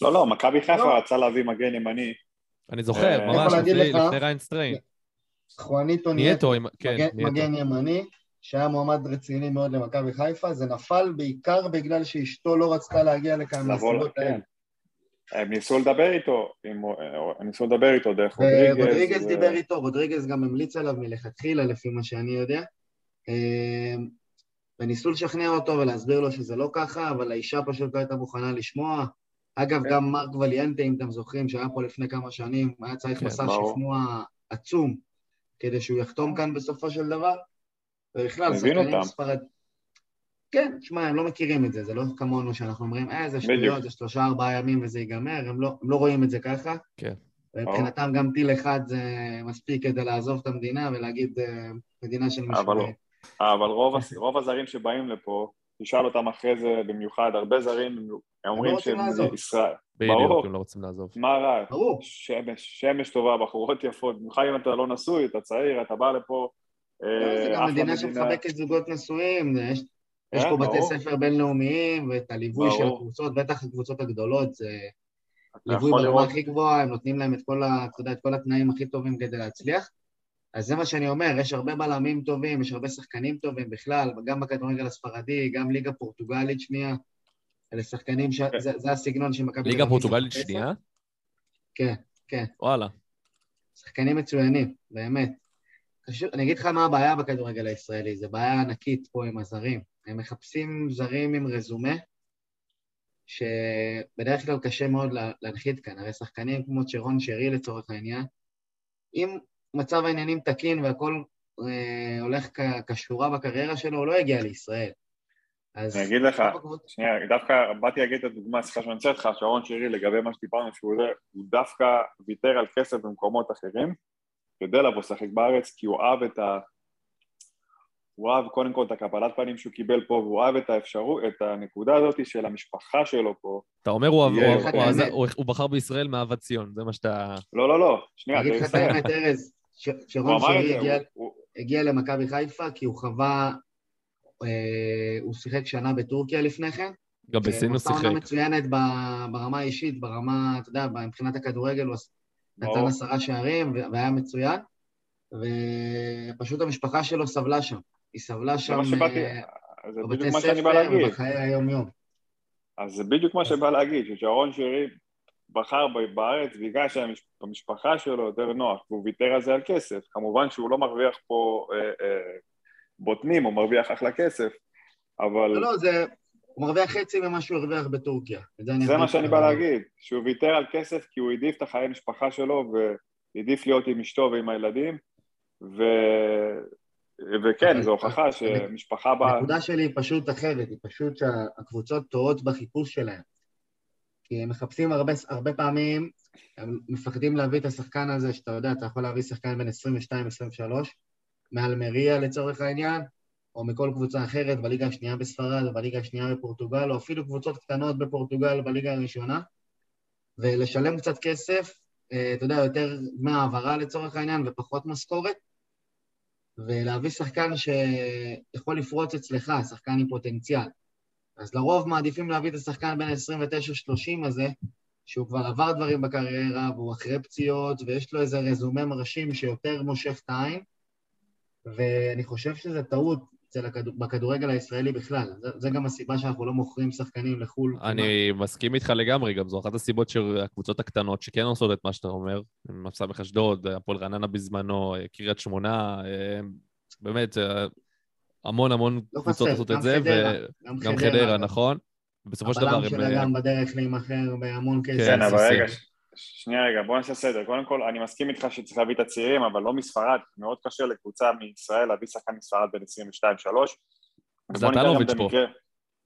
לא, לא, מכבי חיפה לא. רצה להביא מגן ימני. אני זוכר, ממש לפני ריאן סטריין. חואניטו נייטו, כן, מגן ימני, שהיה מועמד רציני מאוד למכבי חיפה, זה נפל בעיקר בגלל שאשתו לא רצתה להגיע לכאן מהסיבות האלה. הם ניסו לדבר איתו, הם ניסו לדבר איתו דרך רודריגז. רודריגז דיבר איתו, רודריגז גם המליץ עליו מלכתחילה, לפי מה שאני יודע. אמ, וניסו לשכנע אותו ולהסביר לו שזה לא ככה, אבל האישה פשוט לא הייתה מוכנה לשמוע. אגב, כן. גם מרק וליאנטה, אם אתם זוכרים, שהיה פה לפני כמה שנים, היה צריך כן, מסע. שכנוע עצום כדי שהוא יחתום כאן בסופו של דבר. ובכלל, שחקנים. ספרד... כן, שמע, הם לא מכירים את זה, זה לא כמונו שאנחנו אומרים, אה, זה. שטויות, זה שלושה ארבעה ימים וזה ייגמר, הם לא, הם לא רואים את זה ככה. כן. ומבחינתם גם טיל אחד זה מספיק כדי לעזוב את המדינה ולהגיד, אה, מדינה של אבל לא. משוגעים. אבל רוב, רוב הזרים שבאים לפה, תשאל אותם אחרי זה במיוחד, הרבה זרים, הם אומרים רוצים שהם. ישראל. בדיוק, ברור. הם לא רוצים לעזוב. מה רע? ברור. שמש, שמש טובה, בחורות יפות, במיוחד אם אתה לא נשוי, אתה צעיר, אתה בא לפה, לא, זה אה, גם מדינה שמחבקת זוגות נשואים, יש יש כן, פה בתי. ספר בינלאומיים, ואת הליווי של. הקבוצות, בטח הקבוצות הגדולות, זה ליווי ברמה הכי גבוהה, הם נותנים להם את כל, ה, אתה יודע, את כל התנאים הכי טובים כדי להצליח. אז זה מה שאני אומר, יש הרבה בלמים טובים, יש הרבה שחקנים טובים בכלל, גם בכדורגל הספרדי, גם ליגה פורטוגלית שנייה. אלה שחקנים, ש... זה, זה הסגנון שמכבי... ליגה פורטוגלית. שנייה? כן, כן. וואלה. שחקנים מצוינים, באמת. חשוב, אני אגיד לך מה הבעיה בכדורגל הישראלי, זו בעיה ענקית פה עם הזרים. הם מחפשים זרים עם רזומה, שבדרך כלל קשה מאוד לה- להנחית כאן. הרי שחקנים כמו צ'רון שרי לצורך העניין, אם מצב העניינים תקין והכל אה, הולך כ- כשורה בקריירה שלו, הוא לא יגיע לישראל. אז... אני אגיד לך, שנייה, דווקא באתי להגיד את הדוגמה, סליחה שאני רוצה אותך, שרון שירי, לגבי מה שדיברנו, שהוא זה, הוא דווקא ויתר על כסף במקומות אחרים, כדי לבוא לשחק בארץ, כי הוא אהב את ה... הוא אהב קודם כל את הקבלת פנים שהוא קיבל פה, והוא אהב את האפשרות, את הנקודה הזאת של המשפחה שלו פה. אתה אומר, הוא הוא- יהיה, הוא- הוא הוא- הוא בחר בישראל מאהבת ציון, זה מה שאתה... לא, לא, לא, שנייה, אני אגיד לך את. האמת, ארז, הוא שרון שרי הגיע- הוא- הוא- הגיע למכבי חיפה כי הוא חווה, אה, הוא שיחק שנה בטורקיה לפני כן. גם בסין הוא עשה עונה שיחק. מצוינת ברמה האישית, ברמה, אתה יודע, מבחינת הכדורגל הוא נתן. עשרה שערים והיה מצוין, ופשוט המשפחה שלו סבלה שם. היא סבלה שם אה, בבתי ספר. ובחיי היום-יום. אז זה בדיוק מה שבא להגיד, ששרון שירי בחר בארץ בגלל שהמשפחה שלו יותר נוח, והוא ויתר על זה על כסף. כמובן שהוא לא מרוויח פה אה, אה, בוטנים, הוא מרוויח אחלה כסף, אבל לא, לא, זה... הוא מרוויח חצי ממה שהוא הרוויח בטורקיה. זה מה שאני בא להגיד. שהוא ויתר על כסף כי הוא העדיף את החיי משפחה שלו והעדיף להיות עם אשתו ועם הילדים, ו... וכן, זו הוכחה שמשפחה באה... הנקודה שלי היא פשוט אחרת, היא פשוט שהקבוצות טועות בחיפוש שלהם. כי הם מחפשים הרבה, הרבה פעמים, הם מפחדים להביא את השחקן הזה, שאתה יודע, אתה יכול להביא שחקן בין 22-23, מאלמריה לצורך העניין, או מכל קבוצה אחרת בליגה השנייה בספרד, או בליגה השנייה בפורטוגל, או אפילו קבוצות קטנות בפורטוגל בליגה הראשונה, ולשלם קצת כסף, אה, אתה יודע, יותר דמי העברה לצורך העניין ופחות משכורת, ולהביא שחקן שיכול לפרוץ אצלך, שחקן עם פוטנציאל. אז לרוב מעדיפים להביא את השחקן בין ה-29-30 הזה, שהוא כבר עבר דברים בקריירה, והוא אחרי פציעות, ויש לו איזה רזומה מרשים שיותר מושך את העין, ואני חושב שזה טעות הכדור, בכדורגל הישראלי בכלל. זה, זה גם הסיבה שאנחנו לא מוכרים שחקנים לחו"ל. אני מסכים איתך לגמרי, גם זו אחת הסיבות של הקבוצות הקטנות שכן עושות את מה שאתה אומר. סמך אשדוד, הפועל רעננה בזמנו, קריית שמונה, אה, באמת, אה, המון המון לא קבוצות עושות את זה, וגם חדרה, נכון. ובסופו של דבר הבלם הם... שלה אה, גם בדרך להימכר בהמון כסף. כן, כן, אבל. רגע, שנייה רגע, בוא נעשה סדר. קודם כל, אני מסכים איתך שצריך להביא את הצעירים, אבל לא מספרד. מאוד קשה לקבוצה מישראל להביא שחקן מספרד בין 22-3. זה נתנוביץ' פה.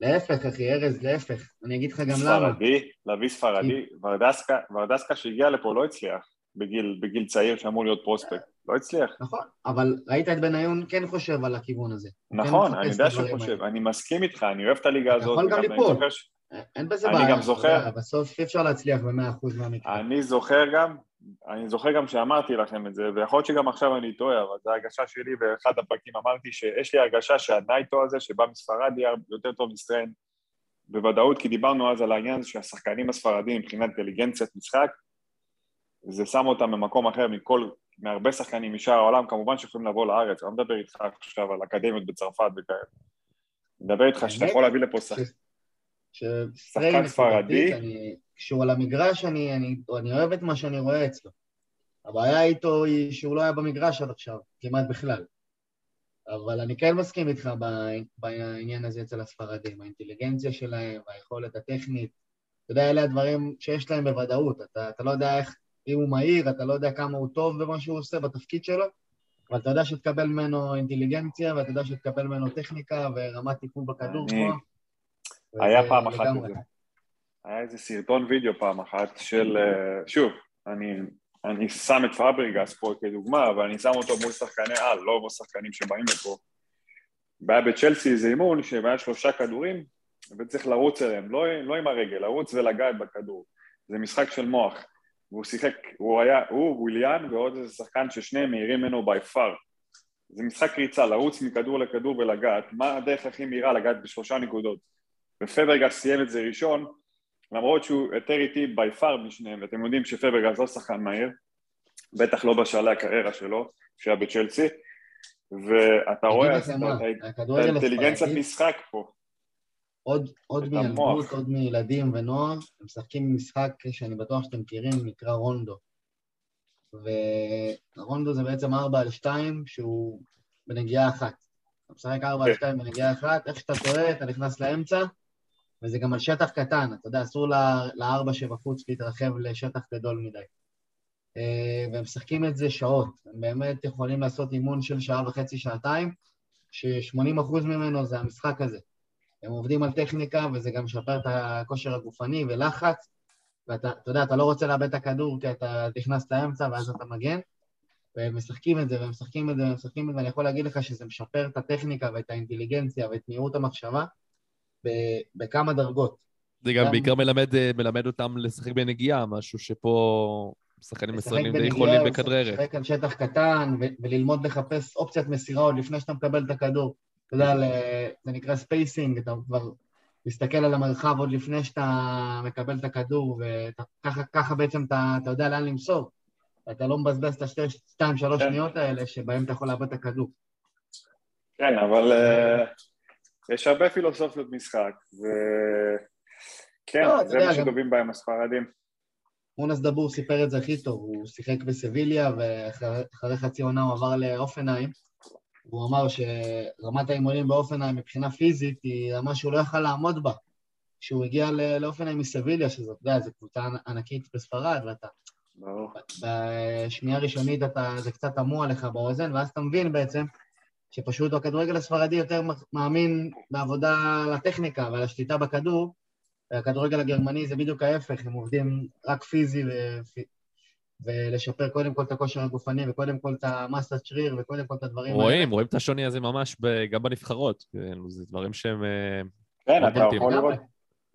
להפך, אחי, ארז, להפך. אני אגיד לך גם למה. ספרדי, להביא ספרדי, ורדסקה, ורדסקה שהגיע לפה לא הצליח בגיל, בגיל צעיר שאמור להיות פרוספקט, לא הצליח. נכון, אבל ראית את בניון כן חושב על הכיוון הזה. כן נכון, מחפש אני יודע שהוא חושב, האלה. אני מסכים איתך, אני אוהב את הליגה אתה הזאת. יכול גם ליפול. ש- אין בזה אני בעיה. גם אתה זוכר. בסוף אי אפשר להצליח ב-100% מהמקרה. אני זוכר גם, אני זוכר גם שאמרתי לכם את זה, ויכול להיות שגם עכשיו אני טועה, אבל זו הרגשה שלי, באחד הפרקים אמרתי שיש לי הרגשה שהנייטו הזה שבא מספרד יהיה יותר טוב מסטריין בוודאות, כי דיברנו אז על העניין הזה שהשחקנים הספרדים מבחינת אינטליגנציית משחק, זה שם אותם במקום אחר מכל, מהרבה שחקנים משאר העולם, כמובן שיכולים לבוא לארץ, אני לא מדבר איתך עכשיו על אקדמיות בצרפת וכאלה. אני מדבר איתך שאתה יכול להביא לפה שחק... שחקן ספרדי. כשהוא על המגרש, אני, אני, אני אוהב את מה שאני רואה אצלו. הבעיה איתו היא שהוא לא היה במגרש עד עכשיו, כמעט בכלל. אבל אני כן מסכים איתך בעניין הזה אצל הספרדים, האינטליגנציה שלהם, היכולת הטכנית, אתה יודע, אלה הדברים שיש להם בוודאות. אתה, אתה לא יודע איך, אם הוא מהיר, אתה לא יודע כמה הוא טוב במה שהוא עושה, בתפקיד שלו, אבל אתה יודע שתקבל ממנו אינטליגנציה, ואתה יודע שתקבל ממנו טכניקה ורמת טיפול בכדור גבוהה. היה פעם אחת. כזה. היה איזה סרטון וידאו פעם אחת של, אה, שוב, אני, אני שם את פאבריגס פה כדוגמה, אבל אני שם אותו מול שחקני על, לא מול שחקנים שבאים לפה. והיה בצ'לסי איזה אימון שהיה שלושה כדורים, וצריך לרוץ אליהם, לא, לא עם הרגל, לרוץ ולגעת בכדור. זה משחק של מוח. והוא שיחק, הוא היה, הוא, וויליאן ועוד איזה שחקן ששניהם מהירים ממנו by far. זה משחק ריצה, לרוץ מכדור לכדור ולגעת, מה הדרך הכי מהירה לגעת בשלושה נקודות? ופברגס סיים את זה ראשון, למרות שהוא יותר איטי בי פאר משניהם, ואתם יודעים שפברגס לא שחקן מהיר, בטח לא בשלהי הקריירה שלו, שהיה בצ'לסי, ואתה רואה את האינטליגנציית משחק פה. עוד, עוד מילדות. עוד מילדים ונוער, הם משחקים משחק שאני בטוח שאתם מכירים, נקרא רונדו. ורונדו זה בעצם 4 על 2 שהוא בנגיעה אחת. אתה משחק 4 על כן. 2 בנגיעה אחת, איך שאתה טועה, אתה נכנס לאמצע, וזה גם על שטח קטן, אתה יודע, אסור לארבע שבחוץ להתרחב לשטח גדול מדי. אה, והם משחקים את זה שעות, הם באמת יכולים לעשות אימון של שעה וחצי, שעתיים, ש-80% ממנו זה המשחק הזה. הם עובדים על טכניקה, וזה גם משפר את הכושר הגופני ולחץ, ואתה אתה יודע, אתה לא רוצה לאבד את הכדור כי אתה נכנס לאמצע ואז אתה מגן, והם משחקים את זה, והם משחקים את זה, והם משחקים את זה, ואני יכול להגיד לך שזה משפר את הטכניקה ואת האינטליגנציה ואת מהירות המחשבה בכמה דרגות. זה גם גם- בעיקר מלמד, אה, מלמד אותם לשחק בנגיעה, משהו שפה שחקנים ישראלים די יכולים בכדררת. לשחק על שטח קטן ו- וללמוד לחפש אופציית מסירה עוד לפני שאתה מקבל את הכדור. אתה יודע, זה נקרא spacing, אתה כבר מסתכל על המרחב עוד לפני שאתה מקבל את הכדור, וככה בעצם אתה, אתה יודע לאן למסור. אתה לא מבזבז את השתיים, שלוש כן. שניות האלה שבהם אתה יכול לאבד את הכדור. כן, אבל אה, יש הרבה פילוסופיות משחק, וכן, לא, זה מה שטובים בהם הספרדים. מונס דבור סיפר את זה הכי טוב, הוא שיחק בסביליה ואחרי חצי עונה הוא עבר לאופנהיים. והוא אמר שרמת האימונים באופנהיים מבחינה פיזית היא רמה שהוא לא יכל לעמוד בה. כשהוא הגיע לאופנהיים מסביליה, שזאת, אתה יודע, זו קבוצה ענקית בספרד, ואתה ברור. בשמיעה ראשונית אתה, זה קצת תמוה לך באוזן, ואז אתה מבין בעצם שפשוט הכדורגל הספרדי יותר מאמין בעבודה על הטכניקה ועל השליטה בכדור, והכדורגל הגרמני זה בדיוק ההפך, הם עובדים רק פיזי ו... ולשפר קודם כל את הכושר הגופני, וקודם כל את המסת שריר, וקודם כל את הדברים רואים, רואים את השוני הזה ממש ב- גם בנבחרות. כאילו, זה דברים שהם... אה, כן, אתה. יכול לראות,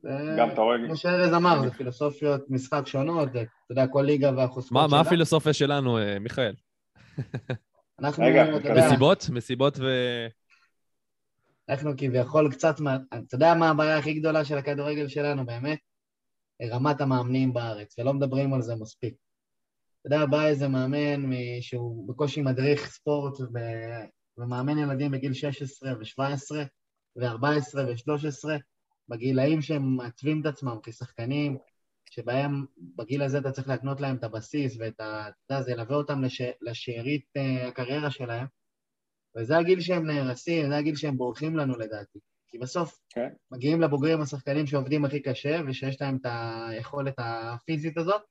זה- גם אתה רואה, כמו שארז אמר, זה פילוסופיות משחק שונות, אתה יודע, כל ליגה והחוזקות מה שלה. מה הפילוסופיה שלנו, אה, מיכאל? אנחנו, רגע, אתה יודע, מסיבות? מסיבות ו... אנחנו כביכול קצת, אתה יודע מה הבעיה הכי גדולה של הכדורגל שלנו, באמת? רמת המאמנים בארץ, ולא מדברים על זה מספיק. אתה יודע, בא איזה מאמן שהוא בקושי מדריך ספורט ו- ומאמן ילדים בגיל 16 ו-17 ו-14 ו-13, בגילאים שהם מעצבים את עצמם כשחקנים, שבהם בגיל הזה אתה צריך להקנות להם את הבסיס ואת ה... אתה יודע, זה ילווה אותם לש... לשארית אה, הקריירה שלהם, וזה הגיל שהם נהרסים, זה הגיל שהם בורחים לנו לדעתי. כי בסוף כן. מגיעים לבוגרים השחקנים שעובדים הכי קשה ושיש להם את היכולת הפיזית הזאת.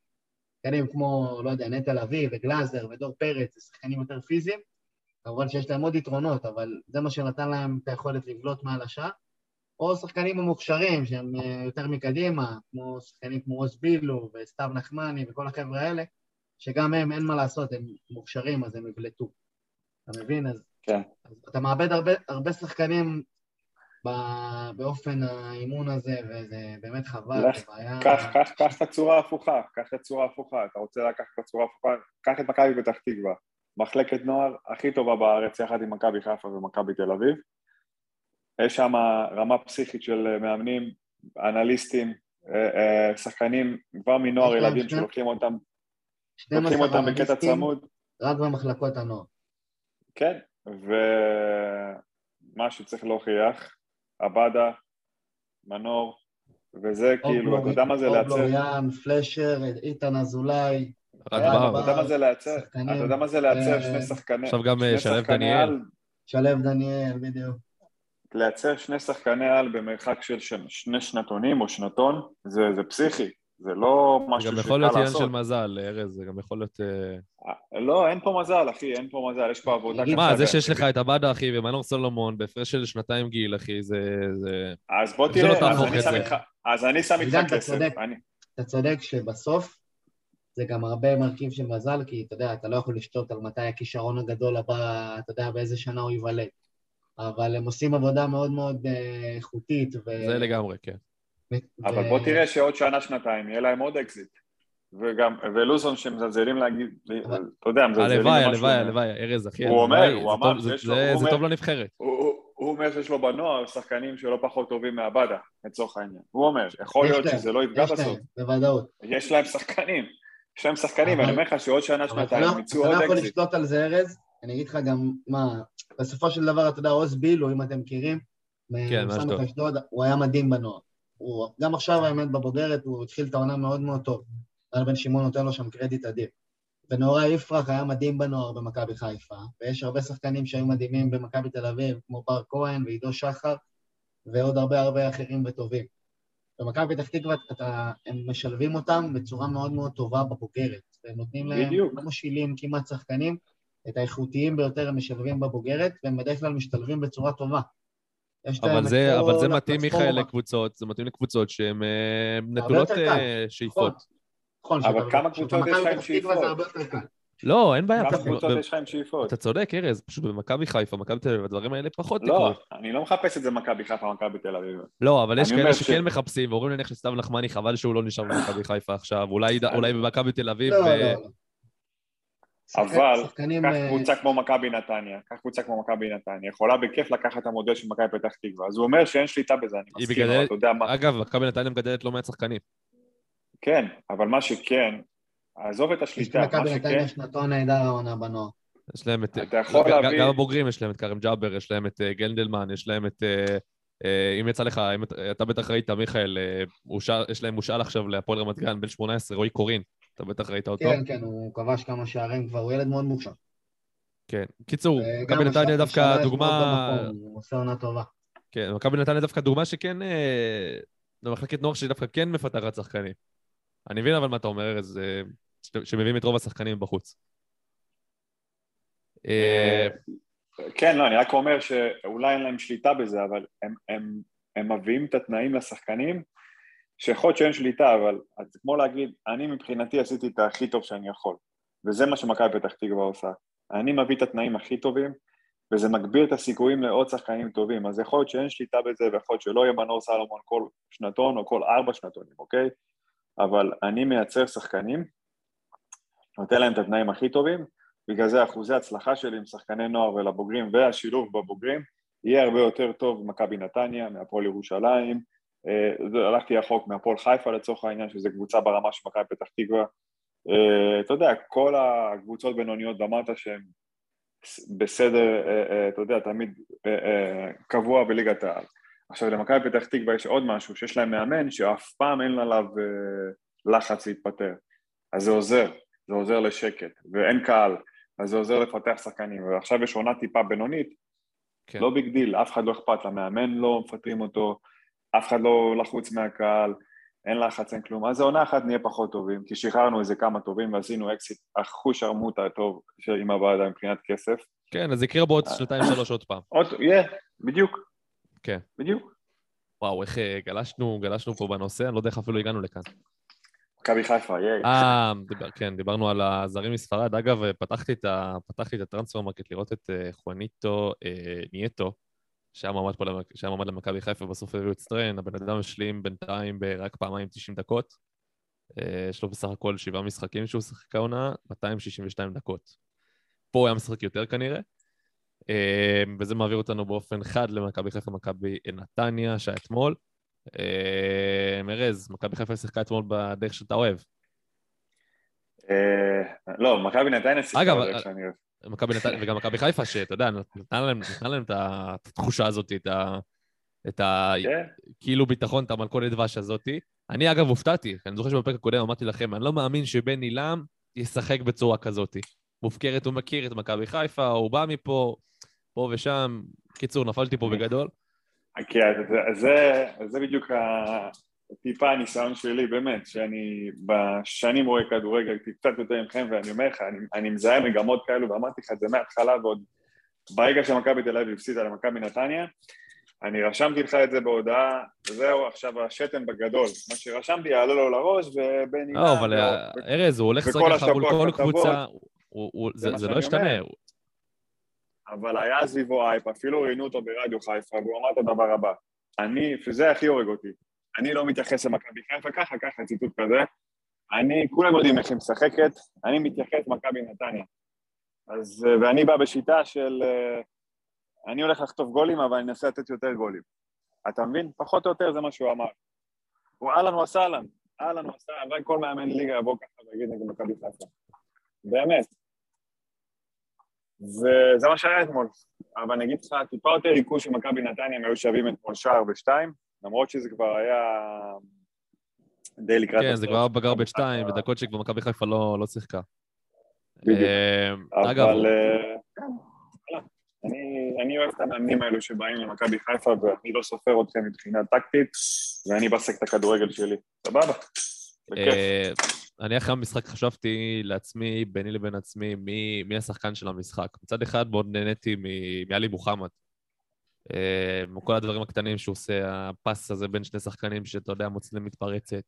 שחקנים כמו, לא יודע, נטע לביא וגלאזר ודור פרץ, זה שחקנים יותר פיזיים. כמובן שיש להם עוד יתרונות, אבל זה מה שנתן להם את היכולת לבלוט מעל השאר. או שחקנים המוכשרים שהם אה, יותר מקדימה, כמו שחקנים כמו עוז בילו וסתיו נחמני וכל החבר'ה האלה, שגם הם, אין מה לעשות, הם מוכשרים, אז הם יבלטו. אתה מבין? אז, כן. אז אתה מאבד הרבה, הרבה שחקנים ב- באופן האימון הזה, וזה באמת חבל, לך, זה בעיה... קח, קח, קח את הצורה ההפוכה, קח את הצורה ההפוכה, אתה רוצה לקחת את הצורה ההפוכה, קח את מכבי פתח תקווה, מחלקת נוער הכי טובה בארץ יחד עם מכבי חיפה ומכבי תל אביב. יש שם רמה פסיכית של מאמנים, אנליסטים, אה, אה, שחקנים כבר מנוער להם ילדים שני- שלוקחים אותם, 12 לוקחים אותם בקטע צמוד, רק במחלקות הנוער. כן, ומה שצריך להוכיח, עבדה, מנור, וזה כאילו, אתה יודע מה זה לייצר, בלוריאן, פלשר, איתן אזולאי, בר. אתה יודע מה זה לייצר, שחקנים, אתה יודע מה זה לייצר אה, שני שחקני, עכשיו גם, אה, שלו דניאל. שלו דניאל, בדיוק. לייצר שני שחקני על במרחק של ש- שני שנתונים או שנתון, זה, זה פסיכי, זה לא זה משהו גם שקל יכול להיות עניין לעשות. של מזל, ארז, זה גם יכול להיות... אה, לא, אין פה מזל, אחי, אין פה מזל, יש פה עבודה קשה. מה, זה שיש לך את עבדה, אחי, ומנור סולומון, בהפרש של שנתיים גיל, אחי, זה... זה- אז בוא זה לא תראה, אז אני שם זה. איתך, אז אני שם איתך עידן, אתה כסף. צודק. אני- אתה צודק שבסוף זה גם הרבה מרכיב של מזל, כי אתה יודע, אתה לא יכול לשתות על מתי הכישרון הגדול הבא, אתה יודע באיזה שנה הוא ייוולד. אבל הם עושים עבודה מאוד מאוד אה, איכותית. ו... זה לגמרי, כן. ו- אבל בוא תראה שעוד שנה, שנתיים, יהיה להם עוד אקזיט. וגם, ולוזון שמזלזלים להגיד, אתה יודע, מזלזלים הלוואי, שהוא הלוואי, אומר. הלוואי, ארז, אחי. הוא אומר, הלוואי, הוא אמר שיש לו- זה- טוב לנבחרת. הוא, אומר שיש לו בנוער שחקנים שלא פחות טובים מעבדה, לצורך העניין. הוא אומר, יכול להיות שזה לא יפגע יש בסוף. להם, בוודאות. יש להם שחקנים. יש להם שחקנים, ואני אומר לך שעוד שנה, אתה שנתיים, לא יצאו אתה עוד לא יכול אקזיט. לשלוט על זה, ארז. אני אגיד לך גם מה, בסופו של דבר, אתה יודע, עוז בילו, אם אתם מכירים, כן, מאשדוד. אשדוד, הוא היה מדהים בנוער. הוא, גם עכשיו, האמת, בבוגרת, הוא התחיל את העונה מאוד מאוד טוב. רן בן שמעון נותן לו שם קרדיט אדיר. ונאורי יפרח היה מדהים בנוער במכבי חיפה, ויש הרבה שחקנים שהיו מדהימים במכבי תל אביב, כמו בר כהן ועידו שחר, ועוד הרבה הרבה אחרים וטובים. במכבי פתח תקווה אתה, הם משלבים אותם בצורה מאוד מאוד טובה בבוגרת, והם נותנים להם, בדיוק. לא משילים כמעט שחקנים, את האיכותיים ביותר הם משלבים בבוגרת, והם בדרך כלל משתלבים בצורה טובה. להם אבל זה, אבל זה מתאים. מיכאל, לקבוצות, זה מתאים לקבוצות שהן אה, נטולות. אה, שאיפות. נכון, אבל שאתה- כמה קבוצות יש תקווה שאיפות? לא, אין בעיה. כמה קבוצות יש לך עם שאיפות? אתה צודק, ארז, פשוט במכבי חיפה, מכבי תל אביב, הדברים האלה פחות לא, יקרו. אני לא מחפש את זה מכבי חיפה, מכבי תל אביב. לא, אבל יש כאלה שכן מחפשים, ואומרים נניח לסתיו נחמני, חבל שהוא לא נשאר במכבי חיפה עכשיו, אולי במכבי תל אביב, לא, לא, לא. אבל, שחקנים, קח אה, קבוצה כמו מכבי נתניה, קח קבוצה כמו מכבי נתניה, יכולה בכיף לקחת את המודל של מכבי פתח תקווה, אז הוא אומר שאין שליטה בזה, אני מסכים, אבל מגדלת- אתה יודע מה, אגב, מכבי נתניה מגדלת לא מעט שחקנים. כן, אבל מה שכן, עזוב את השליטה, מה שכן, נתניה שנתון נהדר העונה בנוער. יש להם את... אתה יכול גם- להביא- גם הבוגרים, יש להם את כרם ג'אבר, יש להם את אה, גנדלמן, יש להם את... אה, אם יצא לך, אם אתה- בטח ראית, מיכאל, יש להם מושאל עכשיו להפועל רמת גן, בן 18, רועי קורין. אתה בטח ראית אותו. כן, כן, הוא כבש כמה שערים כבר, הוא ילד מאוד מוכשר. כן. קיצור, וגם מכבי נתניה דווקא דוגמה... הוא עושה עונה טובה. כן, מכבי נתניה דווקא דוגמה שכן... אה, במחלקת נוער שדווקא כן מפתחת שחקנים. אני מבין אבל מה אתה אומר, ארז, אה, שמביאים את רוב השחקנים בחוץ. אה, כן, לא, אני רק אומר שאולי אין להם שליטה בזה, אבל הם, הם, הם מביאים את התנאים לשחקנים, שיכול להיות שאין שליטה, אבל זה כמו להגיד, אני מבחינתי עשיתי את הכי טוב שאני יכול, וזה מה שמכבי פתח תקווה עושה. אני מביא את התנאים הכי טובים, וזה מגביר את הסיכויים לעוד שחקנים טובים, אז יכול להיות שאין שליטה בזה, ויכול להיות שלא יהיה מנור סלומון כל שנתון או כל ארבע שנתונים, אוקיי? אבל אני מייצר שחקנים, נותן להם את התנאים הכי טובים, בגלל זה אחוזי הצלחה שלי עם שחקני נוער ולבוגרים והשילוב בבוגרים יהיה הרבה יותר טוב ממכבי נתניה, מהפועל ירושלים, הלכתי רחוק מהפועל חיפה לצורך העניין, שזו קבוצה ברמה של מכבי פתח תקווה. אה, אתה יודע, כל הקבוצות בינוניות ואמרת שהן בסדר, אה, אה, אתה יודע, תמיד אה, אה, קבוע בליגת העל. עכשיו למכבי פתח תקווה יש עוד משהו, שיש להם מאמן שאף פעם אין עליו אה, לחץ להתפטר. אז זה עוזר, זה עוזר לשקט, ואין קהל, אז זה עוזר לפתח שחקנים, ועכשיו יש עונה טיפה בינונית, כן. לא big deal, אף אחד לא אכפת, למאמן לא מפטרים אותו, אף אחד לא לחוץ מהקהל, אין לחץ, אין כלום, אז זה עונה אחת נהיה פחות טובים, כי שחררנו איזה כמה טובים ועשינו אקסיט, אחוש ערמוטה טוב עם הוועדה מבחינת כסף. כן, אז זה יקרה בעוד אה. שנתיים-שלוש עוד פעם. עוד, יהיה, בדיוק. כן. בדיוק. וואו, איך אה, גלשנו, גלשנו פה בנושא, אני לא יודע איך אפילו הגענו לכאן. מכבי חיפה, ייי. אה, דיבר, כן, דיברנו על הזרים מספרד. אגב, פתחתי את, ה, פתחתי את ה Transfermarkt לראות את אה, חואניטו אה, נייטו, שהיה מועמד שהיה למכבי חיפה, בסוף הביאו את סטריין, הבן אדם השלים בינתיים רק פעמיים 90 דקות. אה, יש לו בסך הכל שבעה משחקים שהוא שיחק העונה, 262 דקות. פה הוא היה משחק יותר כנראה. אה, וזה מעביר אותנו באופן חד למכבי חיפה, מכבי נתניה, שהיה אתמול. אה, ארז, מכבי חיפה שיחקה אתמול בדרך שאתה אוהב. אה, לא, מכבי נתניה שיחקה בדרך אה, שאני אוהב. מכבי נתניה, וגם מכבי חיפה, שאתה יודע, נתנה להם, נתנה להם את התחושה הזאת, את ה... את ה... כן, כאילו ביטחון, את המלכודת דבש הזאתי. אני אגב הופתעתי, אני זוכר שבפרק הקודם אמרתי לכם, אני לא מאמין שבן עילם ישחק בצורה כזאתי. מופקרת, הוא מכיר את מכבי חיפה, הוא בא מפה, פה ושם. קיצור, נפלתי פה בגדול. כי זה- זה, זה בדיוק ה- טיפה הניסיון שלי, באמת, שאני בשנים רואה כדורגל קצת יותר מכם, ואני אומר לך, אני, אני מזהה מגמות כאלו, ואמרתי לך את זה מההתחלה, ועוד ברגע שמכבי תל אביב הפסידה למכבי נתניה, אני רשמתי לך את זה בהודעה, וזהו, עכשיו השתן בגדול. מה שרשמתי יעלה לו לראש, ובן לא, אבל אה, ארז, הוא הולך לשחק ככה מול כל. קבוצה, הוא- הוא- זה לא ישתנה. אומר. אבל היה סביבו אייפ, אפילו ראיינו אותו ברדיו חיפה, והוא אמר את הדבר הבא, אני, וזה הכי הורג אותי, אני לא מתייחס למכבי חיפה ככה, ככה ציטוט כזה, אני, כולם יודעים איך היא משחקת, אני מתייחס למכבי נתניה. אז, אה, ואני בא בשיטה של, אה, אני הולך לחטוף גולים, אבל אני אנסה לתת יותר גולים. אתה מבין? פחות או יותר זה מה שהוא אמר. הוא אהלן וסהלן, אהלן וסהלן, הלוואי כל מאמן ליגה יבוא ככה ויגיד נגד מכבי חיפה. באמת. וזה מה שהיה אתמול. אבל אני אגיד לך, טיפה יותר ריכוז של מכבי נתניה, הם היו שווים אתמול שער ושתיים, למרות שזה כבר היה די לקראת כן. זה כבר בגרבג' 2, בדקות שכבר מכבי חיפה לא לא שיחקה. בדיוק. אה, אגב, אבל אה. אני- אני אוהב את המאמנים האלו שבאים למכבי חיפה, ואני לא סופר אתכם מבחינה טקטית, ואני בסק את הכדורגל שלי. סבבה? אה, אני אחרי המשחק חשבתי לעצמי, ביני לבין עצמי, מי, מי השחקן של המשחק. מצד אחד מאוד נהניתי מעלי מוחמד. אה, כל הדברים הקטנים שהוא עושה, הפס הזה בין שני שחקנים שאתה יודע, מוצאים מתפרצת.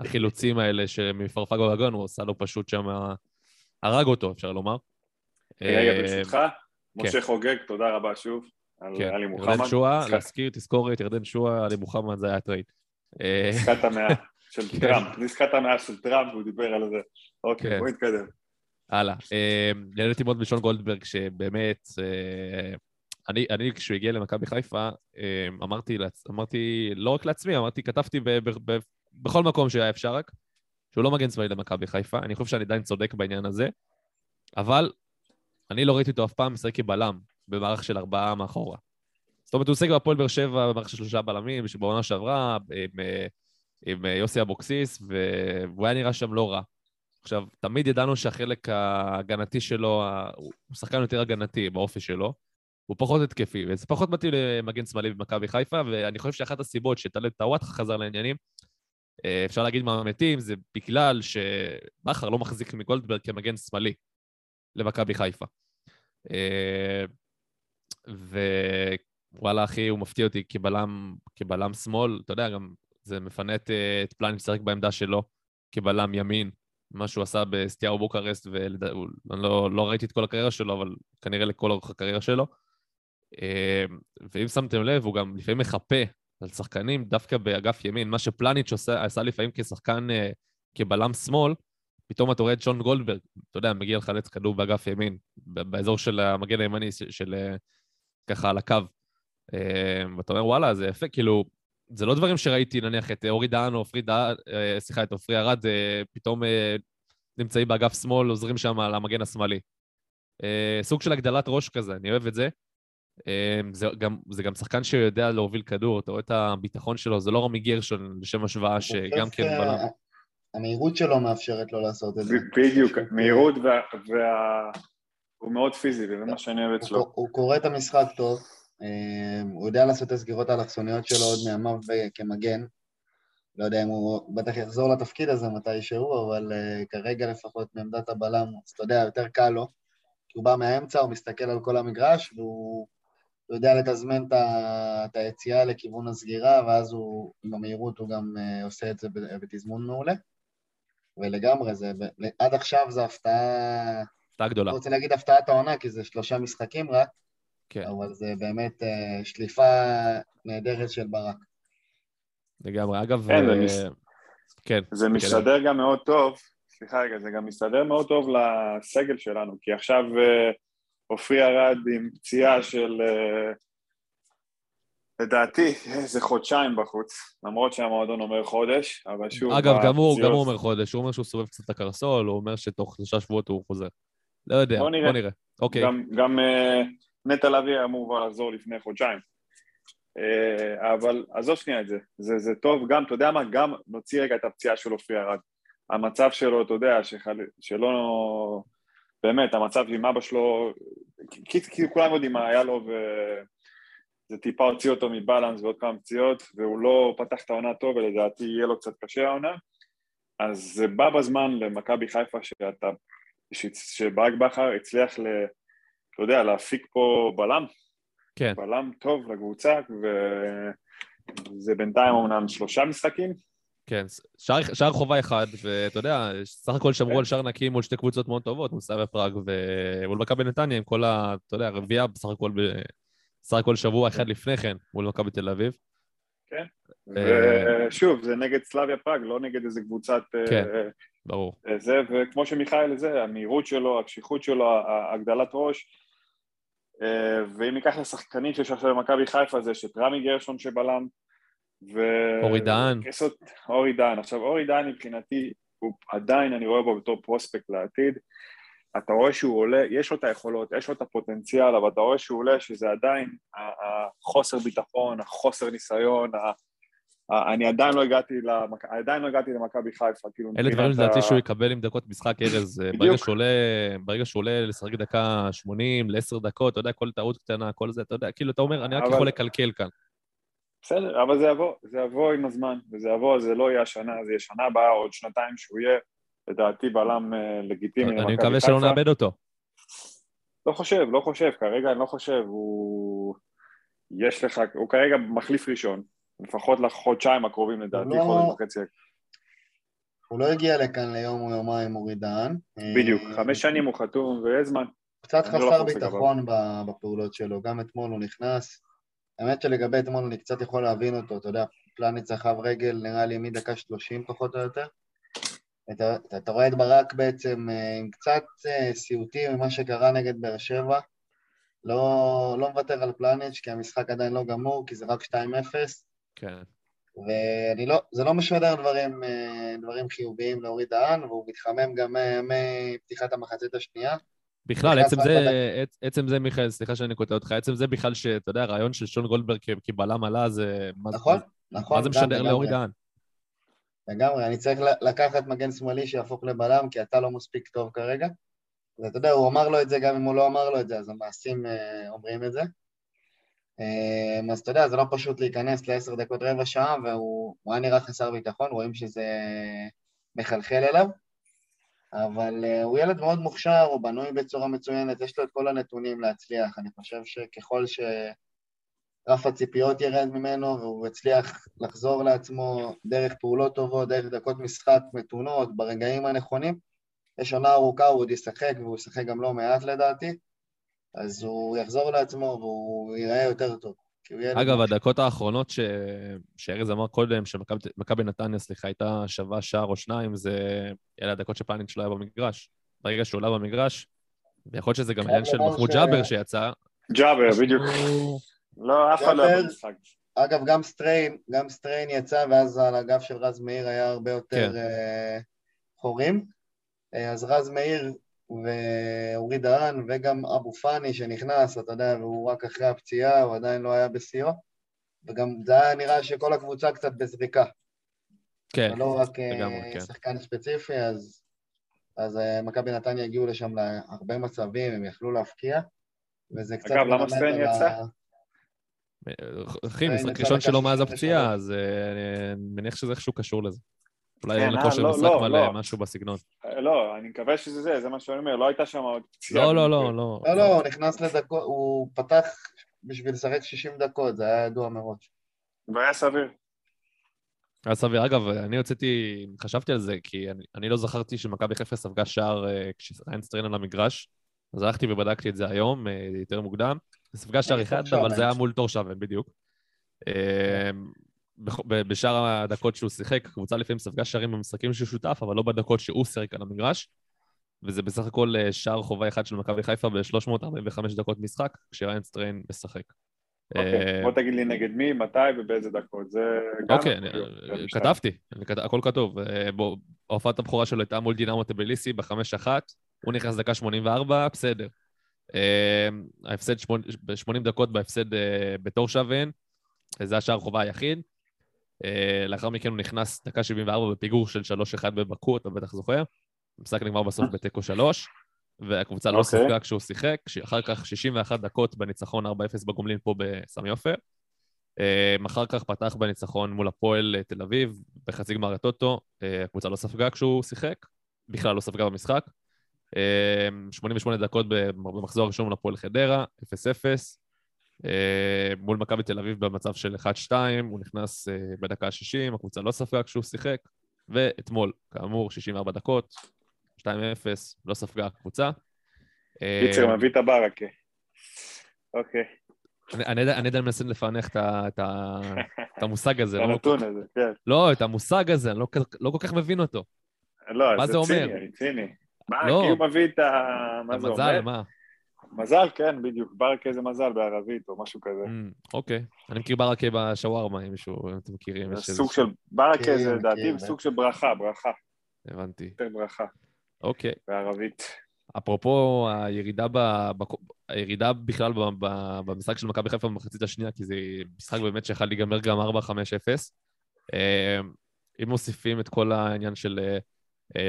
החילוצים האלה שמפרפגו לגון, הוא עשה לו פשוט שם, הרג אותו, אפשר לומר. רגע, אה, ברשותך, משה חוגג, תודה רבה שוב על כן, עלי ירדן מוחמד. שואה, משחק- להזכיר תזכורת, ירדן שואה, עלי מוחמד, זה היה הטרייד. אה, עסקת המאה של כן. טראמפ, עסקת המאה של טראמפ, הוא דיבר על זה. אוקיי, כן. בוא נתקדם. הלאה. אה, נהניתי מאוד בשון גולדברג, שבאמת, אה, אני, אני כשהוא הגיע למכבי חיפה, אה, אמרתי, אמרתי, לא רק לעצמי, אמרתי, כתבתי ב, ב, ב, בכל מקום שהיה אפשר רק, שהוא לא מגן צבאי למכבי חיפה. אני חושב שאני עדיין צודק בעניין הזה, אבל אני לא ראיתי אותו אף פעם משחק כבלם במערך של ארבעה מאחורה. זאת אומרת, הוא עוסק בהפועל באר שבע במערך של שלושה בלמים, שבעונה שעברה, עם, אה, עם אה, יוסי אבוקסיס, והוא היה נראה שם לא רע. עכשיו, תמיד ידענו שהחלק ההגנתי שלו, הוא שחקן יותר הגנתי באופי שלו, הוא פחות התקפי, וזה פחות מתאים למגן שמאלי במכבי חיפה, ואני חושב שאחת הסיבות שטלב טוואטחה חזר לעניינים, אה, אפשר להגיד מהמתים, זה בגלל שבכר לא מחזיק מגולדברג כמגן שמאלי למכבי חיפה. אה, ווואלה, אחי, הוא מפתיע אותי כבלם, כבלם שמאל, אתה יודע, גם זה מפנה את, אה, את פלניץ' לשחק בעמדה שלו כבלם ימין, מה שהוא עשה בסטיארו בוקרסט, ואני לא, לא ראיתי את כל הקריירה שלו, אבל כנראה לכל אורך הקריירה שלו. אה, ואם שמתם לב, הוא גם לפעמים מחפה על שחקנים דווקא באגף ימין, מה שפלניץ' עושה, עשה לפעמים כשחקן, אה, כבלם שמאל, פתאום אתה רואה את שון גולדברג, אתה יודע, מגיע לחלץ כדור באגף ימין, באזור של המגן הימני של, של אה, ככה על הקו. אה, ואתה אומר, וואלה, זה יפה, כאילו, זה לא דברים שראיתי, נניח, את אורי דהן או עופרי דהן, אה, סליחה, את עופרי ארד, פתאום נמצאים באגף שמאל, עוזרים שם על המגן השמאלי. סוג של הגדלת ראש כזה, אני אוהב את זה. אה, זה גם, זה גם שחקן שיודע להוביל כדור, אתה רואה את הביטחון שלו, זה לא רמי גרשון, לשם השוואה, שגם כן. אה, המהירות שלו מאפשרת לו לעשות את זה. בדיוק, מהירות וה... וה... הוא מאוד פיזי, וזה מה שאני אוהב הוא, אצלו. הוא קורא את המשחק טוב, אה, הוא יודע לעשות את הסגירות האלכסוניות שלו עוד מימיו כמגן. לא יודע אם הוא בטח יחזור לתפקיד הזה מתישהו, אבל אה, כרגע לפחות מעמדת הבלם, אז אתה יודע, יותר קל לו. כי הוא בא מהאמצע, הוא מסתכל על כל המגרש, והוא הוא יודע לתזמן את היציאה לכיוון הסגירה, ואז הוא, עם המהירות, הוא גם אה, עושה את זה בתזמון מעולה. ולגמרי, זה, עד עכשיו זו הפתעה, הפתעה גדולה. לא רוצה להגיד הפתעת העונה, כי זה שלושה משחקים רק, כן, אבל זה באמת אה, שליפה נהדרת של ברק. לגמרי. אגב, כן, זה אה, מס- כן, זה מסתדר גם מאוד טוב, סליחה רגע, זה גם מסתדר מאוד טוב לסגל שלנו, כי עכשיו עופרי ארד עם פציעה של, אה, לדעתי, איזה חודשיים בחוץ, למרות שהמועדון אומר חודש, אבל שוב, אגב, גם הוא, גם הוא אומר חודש, הוא אומר שהוא סובב קצת את הקרסול, הוא אומר שתוך שלושה שבועות הוא חוזר. לא יודע, בוא נראה. בוא נראה. אוקיי, גם, גם אה, נטע לביא אמור כבר לחזור לפני חודשיים. אה, אבל עזוב שנייה את זה, זה, זה טוב, גם, אתה יודע מה, גם נוציא רגע את הפציעה של עופרי ארד. המצב שלו, אתה יודע, שחל... שלא... באמת, המצב עם אבא שלו, כי כולם יודעים מה היה לו, ו... זה טיפה הוציא אותו מבלנס ועוד כמה פציעות, והוא לא פתח את העונה טוב, ולדעתי יהיה לו קצת קשה העונה. אז זה בא בזמן למכבי חיפה שאתה, ש- שברק בכר הצליח, ל, אתה יודע, להפיק פה בלם, כן. בלם טוב לקבוצה, וזה בינתיים אומנם שלושה משחקים, כן, שער, שער חובה אחד, ואתה יודע, סך הכל שמרו כן. על שער נקי מול שתי קבוצות מאוד טובות, מול סלאביה פראג ומול מכבי נתניה, עם כל ה... אתה יודע, רביעייה בסך הכל. בסך הכל שבוע אחד לפני כן, מול מכבי תל אביב. אה, ושוב, זה נגד סלאביה פראג, לא נגד איזה קבוצת... אה, כן. ברור. אה, זה, וכמו שמיכאל זה, המהירות שלו, הקשיחות שלו, הגדלת ראש, ואם ניקח לשחקנים שיש עכשיו במכבי חיפה, זה שאת רמי גרשון שבלם, ו... אורי דהן. קסות, אורי דהן. עכשיו, אורי דהן מבחינתי, הוא עדיין, אני רואה בו בתור פרוספקט לעתיד. אתה רואה שהוא עולה, יש לו את היכולות, יש לו את הפוטנציאל, אבל אתה רואה שהוא עולה שזה עדיין החוסר ביטחון, החוסר ניסיון, ה- אני עדיין לא הגעתי, למק... עדיין לא הגעתי למכבי חיפה, כאילו אלה דברים לדעתי ה- שהוא יקבל עם דקות משחק ארז. ברגע שהוא עולה, ברגע שהוא עולה לשחק דקה 80 ל-10 דקות, אתה יודע, כל טעות קטנה, כל זה, אתה יודע, כאילו, אתה אומר, אני רק אבל- יכול לקלקל כאן. בסדר, אבל זה יבוא, זה יבוא עם הזמן, וזה יבוא, זה לא יהיה השנה, זה יהיה שנה הבאה, עוד שנתיים שהוא יהיה, לדעתי בלם אה, לגיטימי אני. מקווה שלא נאבד אותו. לא חושב, לא חושב, כרגע אני לא חושב, הוא... יש לך, הוא כרגע מחליף ראשון, לפחות לחודשיים הקרובים לדעתי, לא- חודש וחצי. הוא לא הגיע לכאן ליום או יומיים אורי דהן. בדיוק, אה, חמש שנים הוא חתום, ויש זמן. קצת לא חסר ביטחון בפעולות שלו, גם אתמול הוא נכנס. האמת שלגבי אתמול אני קצת יכול להבין אותו, אתה יודע, פלניץ סחב רגל נראה לי מדקה 30 פחות או יותר. אתה, אתה, אתה רואה את ברק בעצם אה, עם קצת אה, סיוטים ממה שקרה נגד באר שבע. לא, לא מוותר על פלניץ' כי המשחק עדיין לא גמור, כי זה רק 2-0. כן. ואני לא, זה לא משדר דברים, אה, דברים חיוביים לאורי דהן, והוא מתחמם גם מפתיחת המחצית השנייה. בכלל, עצם זה. עצ- עצם זה, מיכאל, סליחה שאני קוטע אותך, עצם זה בכלל שאתה יודע, הרעיון של שון גולדברג כבלם עלה, זה... מה זה- נכון, נכון. מה זה משדר. לאורי דהן? לגמרי, אני צריך לקחת מגן שמאלי שיהפוך לבלם, כי אתה לא מספיק טוב כרגע. ואתה יודע, הוא אמר לו את זה גם אם הוא לא אמר לו את זה, אז המעשים אה, אומרים את זה. אה, אז אתה יודע, זה לא פשוט להיכנס לעשר דקות רבע שעה, והוא הוא היה נראה חסר ביטחון, רואים שזה מחלחל אליו. אבל אה, הוא ילד מאוד מוכשר, הוא בנוי בצורה מצוינת, יש לו את כל הנתונים להצליח. אני חושב שככל שרף הציפיות ירד ממנו והוא יצליח לחזור לעצמו דרך פעולות טובות, דרך דקות משחק מתונות, ברגעים הנכונים, יש עונה ארוכה, הוא עוד ישחק, והוא ישחק גם לא מעט לדעתי, אז הוא יחזור לעצמו והוא ייראה יותר טוב. ילד אגב. הדקות האחרונות ש... שארז אמר קודם, שמכבי נתניה, סליחה, הייתה שווה שער או שניים, זה... אלה הדקות שפלאניץ' לא היה במגרש. ברגע שהוא עלה במגרש, ויכול להיות שזה גם עניין של לומר מחמוד ש- ג'אבר שיצא, ג'אבר, בדיוק. הוא- לא, אף אחד לא היה במשחק. אגב, גם סטריין, גם סטריין יצא, ואז על הגב של רז מאיר היה הרבה יותר כן. אה, חורים. אה, אז רז מאיר ואורי דהן, וגם אבו פאני שנכנס, אתה יודע, והוא רק אחרי הפציעה, הוא עדיין לא היה בשיאו. וגם זה היה נראה שכל הקבוצה קצת בזריקה. כן, ולא רק אה, לגמרי, כן. שחקן ספציפי, אז, אז אה, מכבי נתניה הגיעו לשם להרבה מצבים, הם יכלו להפקיע. וזה קצת... אגב, למה על ה- יצא? אחי, משחק ראשון שלו מאז 33. הפציעה, אז אה, אני מניח שזה איכשהו קשור לזה. אולי כן, אין לו אה, כושר לא, משחק לא, מלא, לא. משהו בסגנון. לא, אני מקווה שזה זה, זה מה שאני אומר, לא הייתה שם עוד פציעה. לא, לא, לא, לא. לא, לא, הוא נכנס לדקות, הוא פתח בשביל לשחק 60 דקות, זה היה ידוע מראש. והיה סביר. היה סביר. אגב, אני הוצאתי, חשבתי על זה, כי אני, אני לא זכרתי שמכבי חיפה ספגה שער אה, כשריין סטריין על המגרש, אז הלכתי ובדקתי את זה היום, אה, יותר מוקדם. ספגה שער נגד אחד, אבל. זה היה מול תור שבן, בדיוק. אה, ב- בשאר הדקות שהוא שיחק, הקבוצה לפעמים ספגה שערים במשחקים שהוא שותף, אבל לא בדקות שהוא שיחק על המגרש. וזה בסך הכל אה, שער חובה אחד של מכבי חיפה ב-345 דקות משחק, כשריין סטריין משחק. אוקיי, אה, בוא תגיד לי נגד מי, מתי ובאיזה דקות, זה גם... אוקיי, משנה. כתבתי, אני כת- הכל כתוב. אה, בוא, הופעת הבכורה שלו הייתה מול דינמו טביליסי בחמש אחת, הוא נכנס דקה 84, בסדר. אה, ההפסד ב-80 דקות בהפסד אה, בתור שווין, זה השער חובה היחיד. אה, לאחר מכן הוא נכנס דקה 74 בפיגור של 3-1 בבקו, אתה בטח זוכר. המשחק נגמר בסוף בתיקו 3. והקבוצה לא אוקיי. ספגה כשהוא שיחק, אחר כך 61 דקות בניצחון 4-0 בגומלין פה בסמי עופר. אה, אחר כך פתח בניצחון מול הפועל אה, תל אביב, בחצי גמר הטוטו, הקבוצה לא ספגה כשהוא שיחק, בכלל לא ספגה במשחק. אה, 88 דקות במחזור הראשון מול הפועל חדרה, 0-0. אה, מול מכבי תל אביב במצב של 1-2, הוא נכנס אה, בדקה ה-60, הקבוצה לא ספגה כשהוא שיחק, ואתמול, כאמור, 64 דקות, 2-0, לא ספגה הקבוצה. אה, קיצר, מביא את הברקה. אוקיי, אני- עדיין מנסה לפענח את את את המושג הזה, לא- הנתון הזה, כן. לא, את המושג הזה, אני לא כל- לא כך מבין אותו. לא, זה? ציני, ציני. מה, לא. כי הוא מביא את ה... מה זה המזל, אומר? מה? מזל, כן, בדיוק. ברקה זה מזל בערבית או משהו כזה. אמ, אוקיי. אני מכיר ברקה בשווארמה, אם מישהו, אם אתם מכירים. סוג של... ברקה כן, זה לדעתי מכיר, סוג של ברכה, ברכה. הבנתי. יותר ברכה אוקיי. בערבית. אפרופו הירידה, ב, הירידה בכלל ב, ב, במשחק של מכבי חיפה במחצית השנייה, כי זה משחק באמת שיכול להיגמר גם 4-5-0. אה, אם מוסיפים את כל העניין של אה,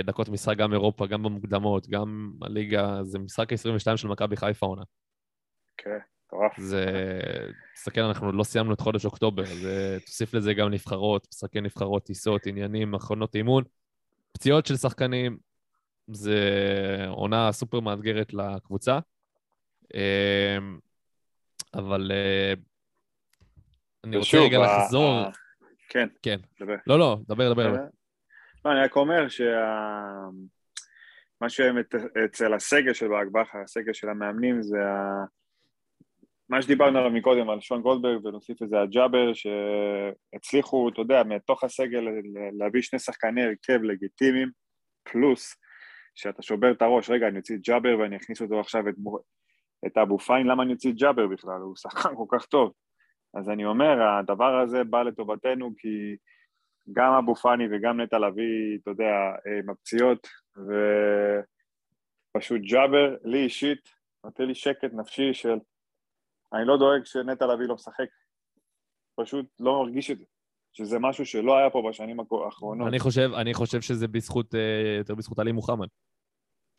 דקות משחק גם אירופה, גם במוקדמות, גם הליגה, זה משחק ה-22 של מכבי חיפה עונה. כן, מטורף. זה... תסתכל, אנחנו עוד לא סיימנו את חודש אוקטובר, זה... תוסיף לזה גם נבחרות, משחקי נבחרות, טיסות, עניינים, מכונות אימון, פציעות של שחקנים, זה עונה סופר מאתגרת לקבוצה. אמ, אבל אה, אני רוצה רגע לחזור... כן, כן. דבר. לא, לא, דבר, דבר. דבר. לא, אני רק אומר שה... מה שבאמת אצל הסגל של ברק בכר, הסגל של המאמנים, זה ה... מה שדיברנו עליו מקודם, על שון גולדברג, ונוסיף לזה הג'אבר, שהצליחו, אתה יודע, מתוך הסגל להביא שני שחקני הרכב לגיטימיים, פלוס שאתה שובר את הראש, רגע, אני אוציא את ג'אבר ואני אכניס אותו עכשיו את, מו- את אבו פיין, למה אני אוציא את ג'אבר בכלל? הוא שחקן כל כך טוב. אז אני אומר, הדבר הזה בא לטובתנו כי גם אבו פאני וגם נטע לביא, אתה יודע, עם הפציעות, ופשוט ג'אבר, לי אישית, נותן לי שקט נפשי של אני לא דואג שנטע לביא לא משחק, פשוט לא מרגיש את זה, שזה משהו שלא היה פה בשנים האחרונות. אני חושב, אני חושב שזה בזכות, אה, יותר בזכות עלי מוחמד.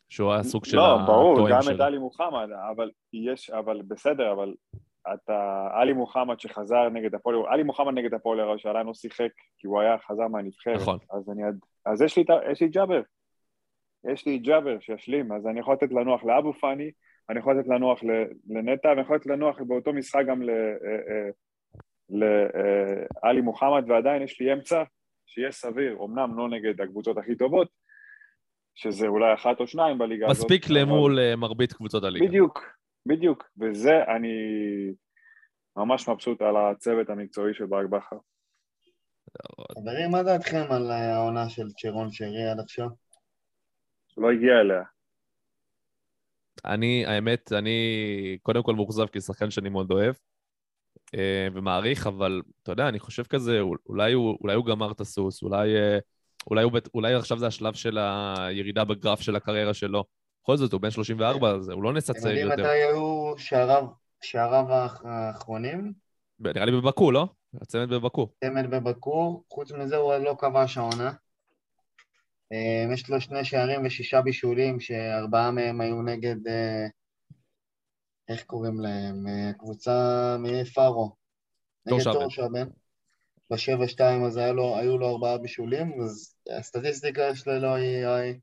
שהוא היה סוג של לא, ברור, הטוען גם שלו. את עלי מוחמד, אבל יש, אבל בסדר, אבל אתה, עלי מוחמד שחזר נגד הפועל, עלי מוחמד נגד הפועל ירושלים לא שיחק, כי הוא היה חזר מהנבחרת. נכון. אז אני, אז יש לי, יש לי ג'אבר. יש לי ג'אבר שישלים, אז אני יכול לתת לנוח לאבו פאני, אני יכול לתת לנוח לנטע, ואני יכול לתת לנוח באותו משחק גם לעלי מוחמד, ועדיין יש לי אמצע שיהיה סביר, אמנם לא נגד הקבוצות הכי טובות, שזה אולי אחת או שניים בליגה הזאת. מספיק אבל- למול אה, מרבית קבוצות הליגה. בדיוק, בדיוק, וזה אני ממש מבסוט על הצוות המקצועי של ברק בכר. חברים, מה דעתכם על העונה של צ'רון שרי עד עכשיו? לא הגיע אליה. אני, האמת, אני קודם כל מאוכזב כי שחקן שאני מאוד אוהב אה, ומעריך, אבל אתה יודע, אני חושב כזה, אולי הוא, אולי הוא גמר את הסוס, אולי, אה, אולי, הוא, אולי עכשיו זה השלב של הירידה בגרף של הקריירה שלו. בכל זאת, הוא בן 34, אז הוא לא נעשה אתם צעיר יודעים יותר. מתי היו שעריו, שעריו האח- האחרונים? נראה לי בבקו, לא? הצמד בבקו. צמד בבקור, חוץ מזה הוא לא כבש העונה. אה, יש לו שני שערים ושישה בישולים, שארבעה מהם היו נגד, אה, איך קוראים להם? אה, קבוצה מפארו. נגד טורשאבן. טורשאבן. בשבע שתיים אז לו, היו לו ארבעה בישולים, אז הסטטיסטיקה שלו היא היא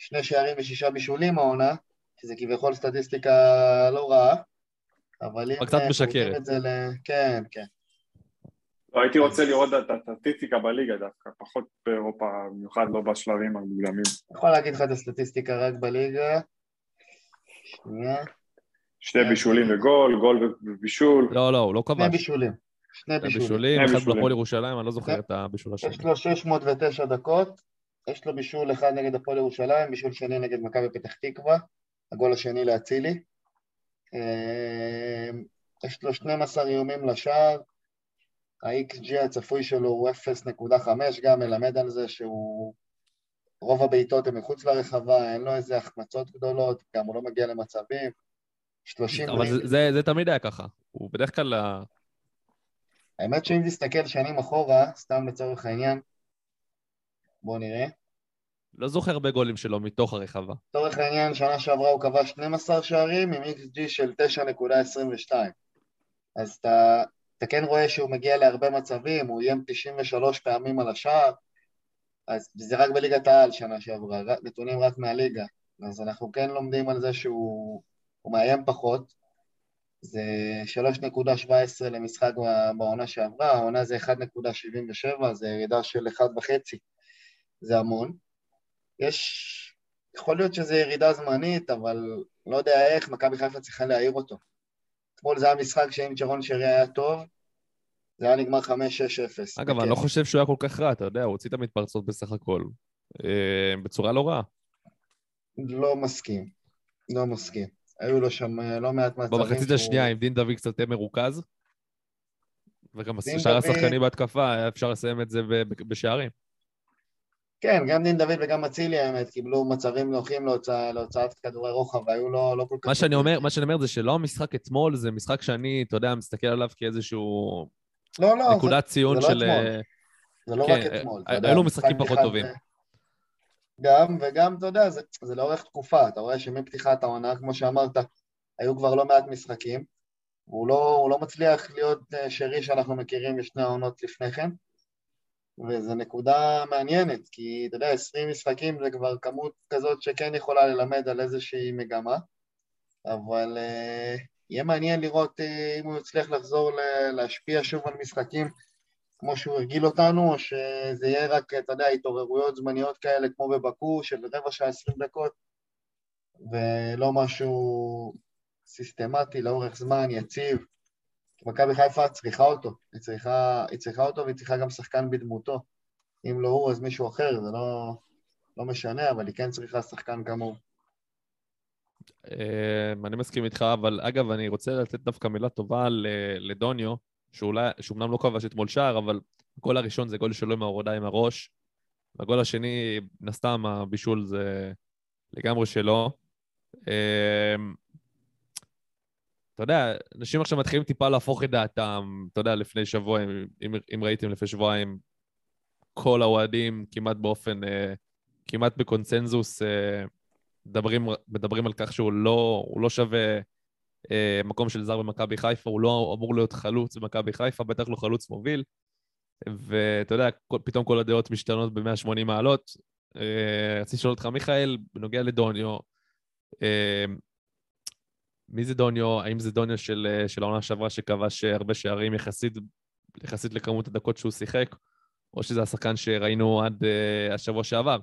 שני שערים ושישה בישולים העונה, שזה כביכול סטטיסטיקה לא רעה, אבל אם... קצת משקרת. ל... כן, כן. לא, הייתי רוצה לראות את הסטטיסטיקה בליגה דווקא, פחות באירופה, במיוחד לא בשלבים המוקדמים. אני יכול להגיד לך את הסטטיסטיקה רק בליגה. שנייה. שתי בישולים וגול, גול ובישול. לא, לא, הוא לא שני כבש. בישולים. שני שני בישולים. שני אחד בישולים. בהפועל ירושלים, אני לא זוכר את הבישול השני. יש לו 609 דקות, יש לו בישול אחד נגד הפועל ירושלים, בישול שני נגד מכבי פתח תקווה, הגול השני לאצילי. אה, יש לו 12 איומים לשער, ה-XG הצפוי שלו הוא 0.5, גם מלמד על זה שהוא... רוב הבעיטות הן מחוץ לרחבה, אין לו איזה החמצות גדולות, גם הוא לא מגיע למצבים. 30... אבל זה- זה- זה תמיד היה ככה. הוא בדרך כלל... האמת שאם תסתכל שנים אחורה, סתם לצורך העניין, בואו נראה. לא זוכר הרבה גולים שלו מתוך הרחבה. לצורך העניין, שנה שעברה הוא כבש 12 שערים עם XG של 9.22. אז אתה, אתה כן רואה שהוא מגיע להרבה מצבים, הוא איים 93 פעמים על השער, אז זה רק בליגת העל שנה שעברה, נתונים רק מהליגה. אז אנחנו כן לומדים על זה שהוא הוא מאיים פחות. זה 3.17 למשחק בעונה שעברה, העונה זה 1.77, זה ירידה של 1.5, זה המון. יש... יכול להיות שזו ירידה זמנית, אבל לא יודע איך, מכבי חיפה צריכה להעיר אותו. אתמול זה היה משחק שאם צ'רון שרי היה טוב, זה היה נגמר 5-6-0. אגב, אני לא חושב שהוא היה כל כך רע, אתה יודע, הוא הוציא את המתפרצות בסך הכל. אה, בצורה לא רעה. לא מסכים. לא מסכים. היו לו שם אה, לא מעט מצבים במחצית שהוא- השנייה, אם דין דוד קצת מרוכז, וגם שאר דוד- השחקנים בהתקפה, אפשר לסיים את זה בשערים. כן, גם דין דוד וגם אצילי האמת קיבלו מצבים נוחים להוצא, להוצאת כדורי רוחב, והיו לא, לא כל כך... מה שאני. אומר, מה שאני אומר זה שלא המשחק אתמול, זה משחק שאני, אתה יודע, מסתכל עליו כאיזשהו לא, לא, נקודת ציון זה לא של... אתמול. אה, זה לא כן, רק אתמול. אה, היו לו משחק משחקים פחות אחד טובים. זה- גם, וגם, אתה יודע, זה, זה לאורך תקופה, אתה רואה שמפתיחת העונה, כמו שאמרת, היו כבר לא מעט משחקים, והוא לא, לא מצליח להיות אה, שרי שאנחנו מכירים בשני העונות לפני כן, וזו נקודה מעניינת, כי אתה יודע, 20 משחקים זה כבר כמות כזאת שכן יכולה ללמד על איזושהי מגמה, אבל אה, יהיה מעניין לראות אה, אם הוא יצליח לחזור להשפיע שוב על משחקים כמו שהוא הרגיל אותנו, או שזה יהיה רק, אתה יודע, התעוררויות זמניות כאלה כמו בבקו של רבע שעה, עשרים דקות, ולא משהו סיסטמטי לאורך זמן, יציב. מכבי חיפה צריכה אותו, היא צריכה, היא צריכה אותו והיא צריכה גם שחקן בדמותו. אם לא הוא, אז מישהו אחר, זה לא, לא משנה, אבל היא כן צריכה שחקן כמוהו. אה, אני מסכים איתך, אבל אגב, אני רוצה לתת דווקא מילה טובה לדוניו, שאולי, שאומנם לא כבש אתמול שער, אבל הגול הראשון זה גול שלו עם ההורדה עם הראש, והגול השני, מן הסתם, הבישול זה לגמרי שלו. אתה יודע, אנשים עכשיו מתחילים טיפה להפוך את דעתם, אתה יודע, לפני שבוע, אם, אם, ראיתם לפני שבועיים, כל האוהדים כמעט באופן, אה, כמעט בקונצנזוס, אה, מדברים, מדברים על כך שהוא לא, לא שווה אה, מקום של זר במכבי חיפה, הוא לא אמור להיות חלוץ במכבי חיפה, בטח לא חלוץ מוביל. ואתה יודע, כל, פתאום כל הדעות משתנות ב-180 מעלות. אה, רציתי לשאול אותך, מיכאל, בנוגע לדוניו, אה, מי זה דוניו? האם זה דוניו של, אה, של העונה שעברה שכבש הרבה שערים יחסית, יחסית לכמות הדקות שהוא שיחק, או שזה השחקן שראינו עד אה, השבוע שעבר?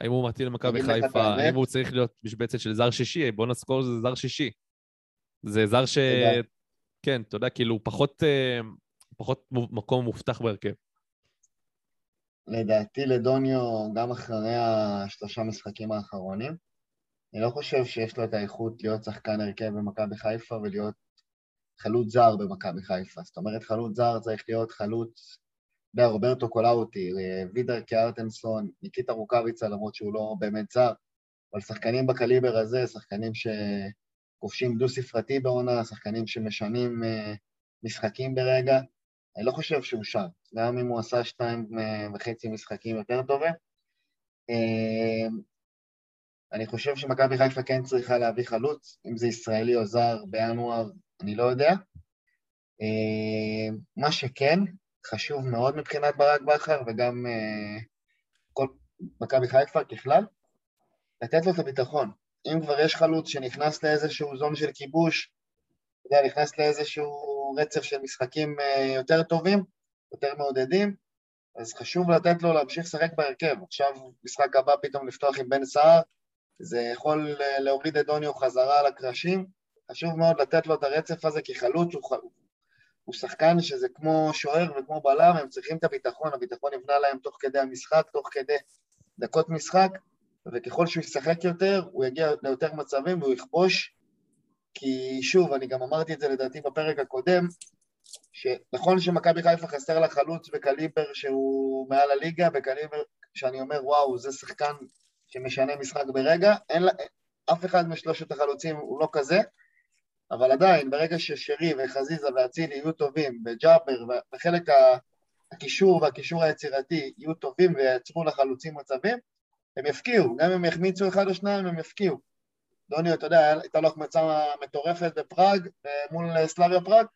האם הוא מתאים למכבי חיפה? האם הוא צריך להיות משבצת של זר שישי? בוא נזכור שזה זר שישי. זה זר ש... תודה. כן, אתה יודע, כאילו, פחות, אה, פחות מקום מובטח בהרכב. לדעתי לדוניו, גם אחרי השלושה משחקים האחרונים, אני לא חושב שיש לו את האיכות להיות שחקן הרכב במכבי חיפה ולהיות חלוץ זר במכבי חיפה. זאת אומרת, חלוץ זר צריך להיות חלוץ, אתה יודע, רוברטו קולאוטי, אה, וידר קיארטנסון, ניקיטה רוקאביצה, למרות שהוא לא באמת זר, אבל שחקנים בקליבר הזה, שחקנים שכובשים דו-ספרתי בעונה, שחקנים שמשנים אה, משחקים ברגע, אני לא חושב שהוא שם, גם אם הוא עשה שתיים אה, וחצי משחקים יותר טובים. אני חושב שמכבי חיפה כן צריכה להביא חלוץ, אם זה ישראלי או זר בינואר, אני לא יודע. אה, מה שכן, חשוב מאוד מבחינת ברק בכר וגם אה, כל מכבי חיפה ככלל, לתת לו את הביטחון. אם כבר יש חלוץ שנכנס לאיזשהו זון של כיבוש, אתה יודע, נכנס לאיזשהו רצף של משחקים אה, יותר טובים, יותר מעודדים, אז חשוב לתת לו להמשיך לשחק בהרכב. עכשיו, משחק הבא פתאום לפתוח עם בן סער, זה יכול אה, להוריד את דוניו חזרה על הקרשים. חשוב מאוד לתת לו את הרצף הזה, כי חלוץ הוא, ח- הוא שחקן שזה כמו שוער וכמו בלם, הם צריכים את הביטחון, הביטחון נבנה להם תוך כדי המשחק, תוך כדי דקות משחק, וככל שהוא ישחק יותר, הוא יגיע ליותר מצבים והוא יכבוש, כי שוב, אני גם אמרתי את זה לדעתי בפרק הקודם, שנכון שמכבי חיפה חסר לה חלוץ בקליבר שהוא מעל הליגה, בקליבר שאני אומר, וואו, זה שחקן שמשנה משחק ברגע, אין לה, אף אחד משלושת החלוצים הוא לא כזה, אבל עדיין, ברגע ששרי וחזיזה ואצילי יהיו טובים, וג'אבר וחלק הקישור והקישור היצירתי יהיו טובים וייצרו לחלוצים מצבים, הם יפקיעו, גם אם יחמיצו אחד או שניים, הם יפקיעו. דוניו, אתה יודע, הייתה לו החמצה מטורפת בפראג, מול סלאביה פראג,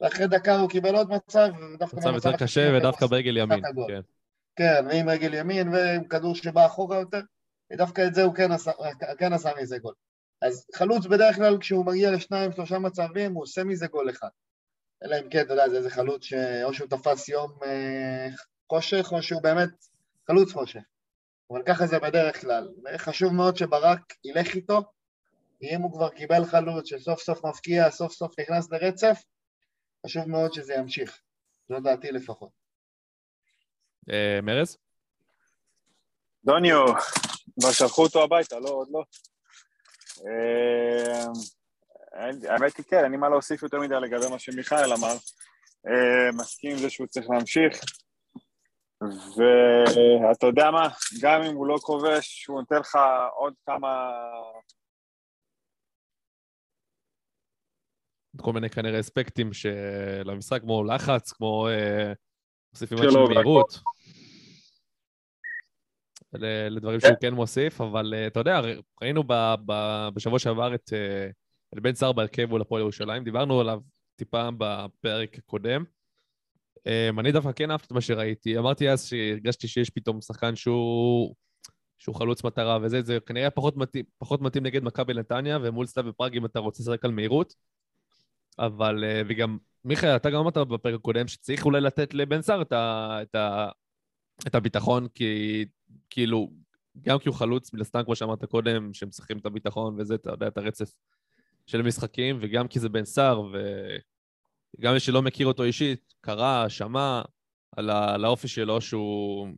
ואחרי דקה הוא קיבל עוד מצב, ודווקא מצב יותר קשה ודווקא ברגל ימין. כן. כן, ועם רגל ימין ועם כדור שבא אחורה יותר, ודווקא את זה הוא כן עשה, כן עשה מזה גול. אז חלוץ בדרך כלל כשהוא מגיע לשניים, שלושה מצבים, הוא עושה מזה גול אחד. אלא אם כן, אתה יודע, זה איזה חלוץ שאו שהוא תפס יום אה, חושך, או שהוא באמת חלוץ חושך. אבל ככה זה בדרך כלל. וחשוב מאוד שברק ילך איתו, אם הוא כבר קיבל חלוץ שסוף סוף מבקיע, סוף סוף נכנס לרצף, חשוב מאוד שזה ימשיך. זו דעתי לפחות. אה, מרז? דוניו, כבר שלחו אותו הביתה, לא, עוד לא. אין- האמת היא כן, אין לי מה להוסיף יותר מדי לגבי מה שמיכאל אמר. אה, מסכים עם זה שהוא צריך להמשיך. ואתה יודע מה, גם אם הוא לא כובש, הוא נותן לך עוד כמה... כל מיני כנראה אספקטים של המשחק, כמו לחץ, כמו אה, מוסיפים משהו. מהירות. אלה אלה דברים שהוא כן מוסיף, אבל אה, אתה יודע, ראינו בשבוע שעבר את אה, את בן סער בהרכב מול הפועל ירושלים, דיברנו עליו טיפה בפרק הקודם. אה, אני דווקא כן אהבתי את מה שראיתי, אמרתי אז שהרגשתי שיש פתאום שחקן שהוא... שהוא חלוץ מטרה וזה, זה כנראה פחות מתאים, פחות מתאים נגד מכבי נתניה, ומול סתיו ופראג אם אתה רוצה לשחק על מהירות. אבל, אה, וגם, מיכאל, אתה גם אמרת בפרק הקודם שצריך אולי לתת לבן סער את, ה, את, ה, את הביטחון, כי כאילו, גם כי הוא חלוץ, מן הסתם, כמו שאמרת קודם, שהם צריכים את הביטחון וזה, אתה יודע, את הרצף של משחקים, וגם כי זה בן סער, וגם מי שלא מכיר אותו אישית, קרא, שמע על, ה, על האופי שלו, שהוא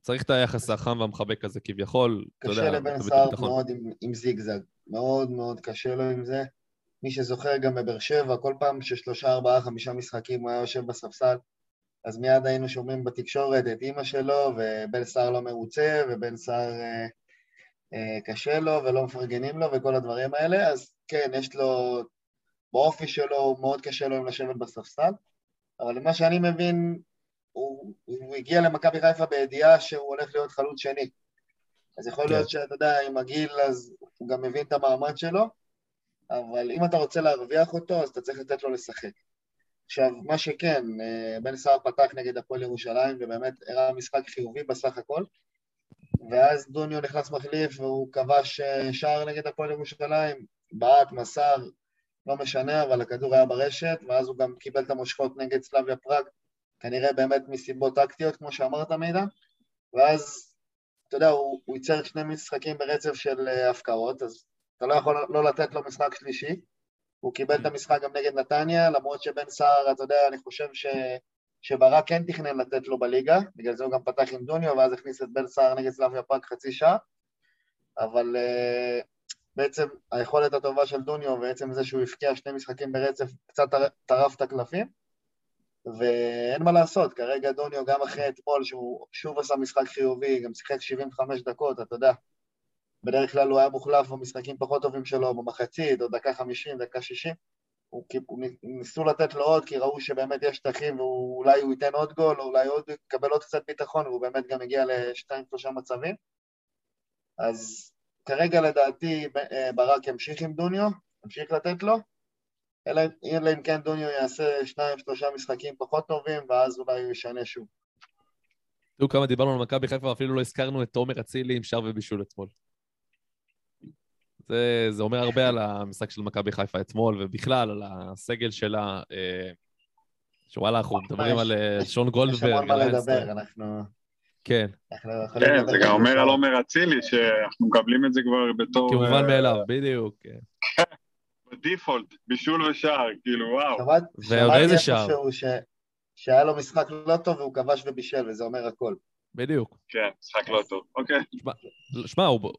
צריך את היחס החם והמחבק הזה כביכול, אתה יודע, קשה לבן סער. מאוד עם, עם זיגזג, מאוד מאוד קשה לו עם זה. מי שזוכר גם בבאר שבע, כל פעם ששלושה, ארבעה, חמישה משחקים הוא היה יושב בספסל, אז מיד היינו שומעים בתקשורת את אימא שלו, ובן סער לא מרוצה, ובן סער אה, אה, קשה לו, ולא מפרגנים לו, וכל הדברים האלה, אז כן, יש לו, באופי שלו, מאוד קשה לו עם לשבת בספסל, אבל למה שאני מבין, הוא, הוא הגיע למכבי חיפה בידיעה שהוא הולך להיות חלוץ שני. אז יכול כן. להיות שאתה יודע, עם הגיל, אז הוא גם מבין את המעמד שלו, אבל אם אתה רוצה להרוויח אותו, אז אתה צריך לתת לו לשחק. עכשיו, מה שכן, אה, בן סער פתח נגד הפועל ירושלים, ובאמת הראה משחק חיובי בסך הכל, ואז דוניו נכנס מחליף, והוא כבש אה, שער נגד הפועל ירושלים, בעט, מסר, לא משנה, אבל הכדור היה ברשת, ואז הוא גם קיבל את המושכות נגד סלאביה פראג, כנראה באמת מסיבות טקטיות, כמו שאמרת מידע, ואז, אתה יודע, הוא, ייצר שני משחקים ברצף של אה, הפקעות, אז אתה לא יכול לא לתת לו משחק שלישי. הוא קיבל את המשחק גם נגד נתניה, למרות שבן סער, אתה יודע, אני חושב ש... שברק כן תכנן לתת לו בליגה, בגלל זה הוא גם פתח עם דוניו, ואז הכניס את בן סער נגד סלאביה פארק חצי שעה, אבל uh, בעצם היכולת הטובה של דוניו, ועצם זה שהוא הבקיע שני משחקים ברצף, קצת טר- טרף את הקלפים, ואין מה לעשות, כרגע דוניו, גם אחרי אתמול, שהוא שוב עשה משחק חיובי, גם שיחק 75 דקות, אתה יודע, בדרך כלל הוא היה מוחלף במשחקים פחות טובים שלו, במחצית, או דקה 50, דקה 60. הוא, ניסו לתת לו עוד, כי ראו שבאמת יש שטחים, ואולי הוא ייתן עוד גול, או אולי עוד יקבל עוד קצת ביטחון, והוא באמת גם הגיע לשתיים, שלושה מצבים. אז כרגע לדעתי ברק ימשיך עם דוניו, ימשיך לתת לו, אלא, אם כן דוניו יעשה שניים, שלושה משחקים פחות טובים, ואז אולי הוא ישנה שוב. תראו כמה דיברנו על מכבי חיפה, אפילו לא הזכרנו את תומר אצילי עם שער ובישול אתמול. זה, זה אומר הרבה על המשחק של מכבי חיפה אתמול, ובכלל על הסגל שלה, אה, שוואלה, אנחנו מדברים על אה, שון יש גולדברג. המון מה על לדבר. אנחנו... כן, כן, זה גם אומר. על עומר אצילי, שאנחנו מקבלים את זה כבר בתור... כמובן אה, מאליו, בדיוק. כן. בדיפולט, בישול ושער, כאילו, וואו. ועוד איזה שער. שהיה לו משחק לא טוב והוא כבש ובישל, וזה אומר הכל. בדיוק. כן, משחק לא טוב. אוקיי. שמע, הוא...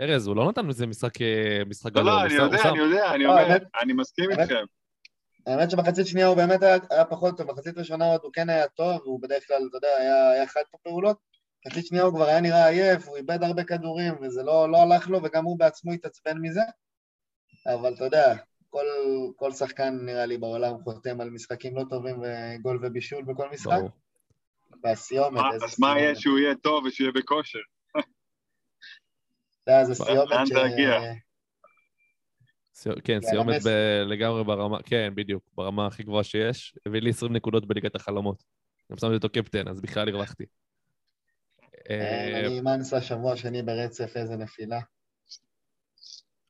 ארז, הוא לא נתן לזה משחק אה, לא, גדול. לא, הוא אני יודע, הוא שם- אני יודע, אני לא, אומר, אני מסכים איתכם. האמת שבחצית שנייה הוא באמת היה, פחות טוב, בחצית ראשונה עוד הוא כן היה טוב, והוא בדרך כלל, אתה יודע, היה, חד בפעולות. בחצית שנייה הוא כבר היה נראה עייף, הוא איבד הרבה כדורים, וזה לא, לא הלך לו, וגם הוא בעצמו התעצבן מזה. אבל אתה יודע, כל, כל שחקן נראה לי בעולם חותם על משחקים לא טובים וגול ובישול בכל משחק. ברור. והסיומת, אז מה יהיה. שהוא יהיה טוב ושהוא יהיה בכושר? אתה יודע, זה סיומת ש... כן, יאללה, סיומת לגמרי ברמה, כן, בדיוק, ברמה הכי גבוהה שיש. הביא לי 20 נקודות בליגת החלומות. גם שמתי אותו קפטן, אז בכלל הרווחתי. אה, אה, אני מאנסה שבוע שני ברצף, איזה נפילה.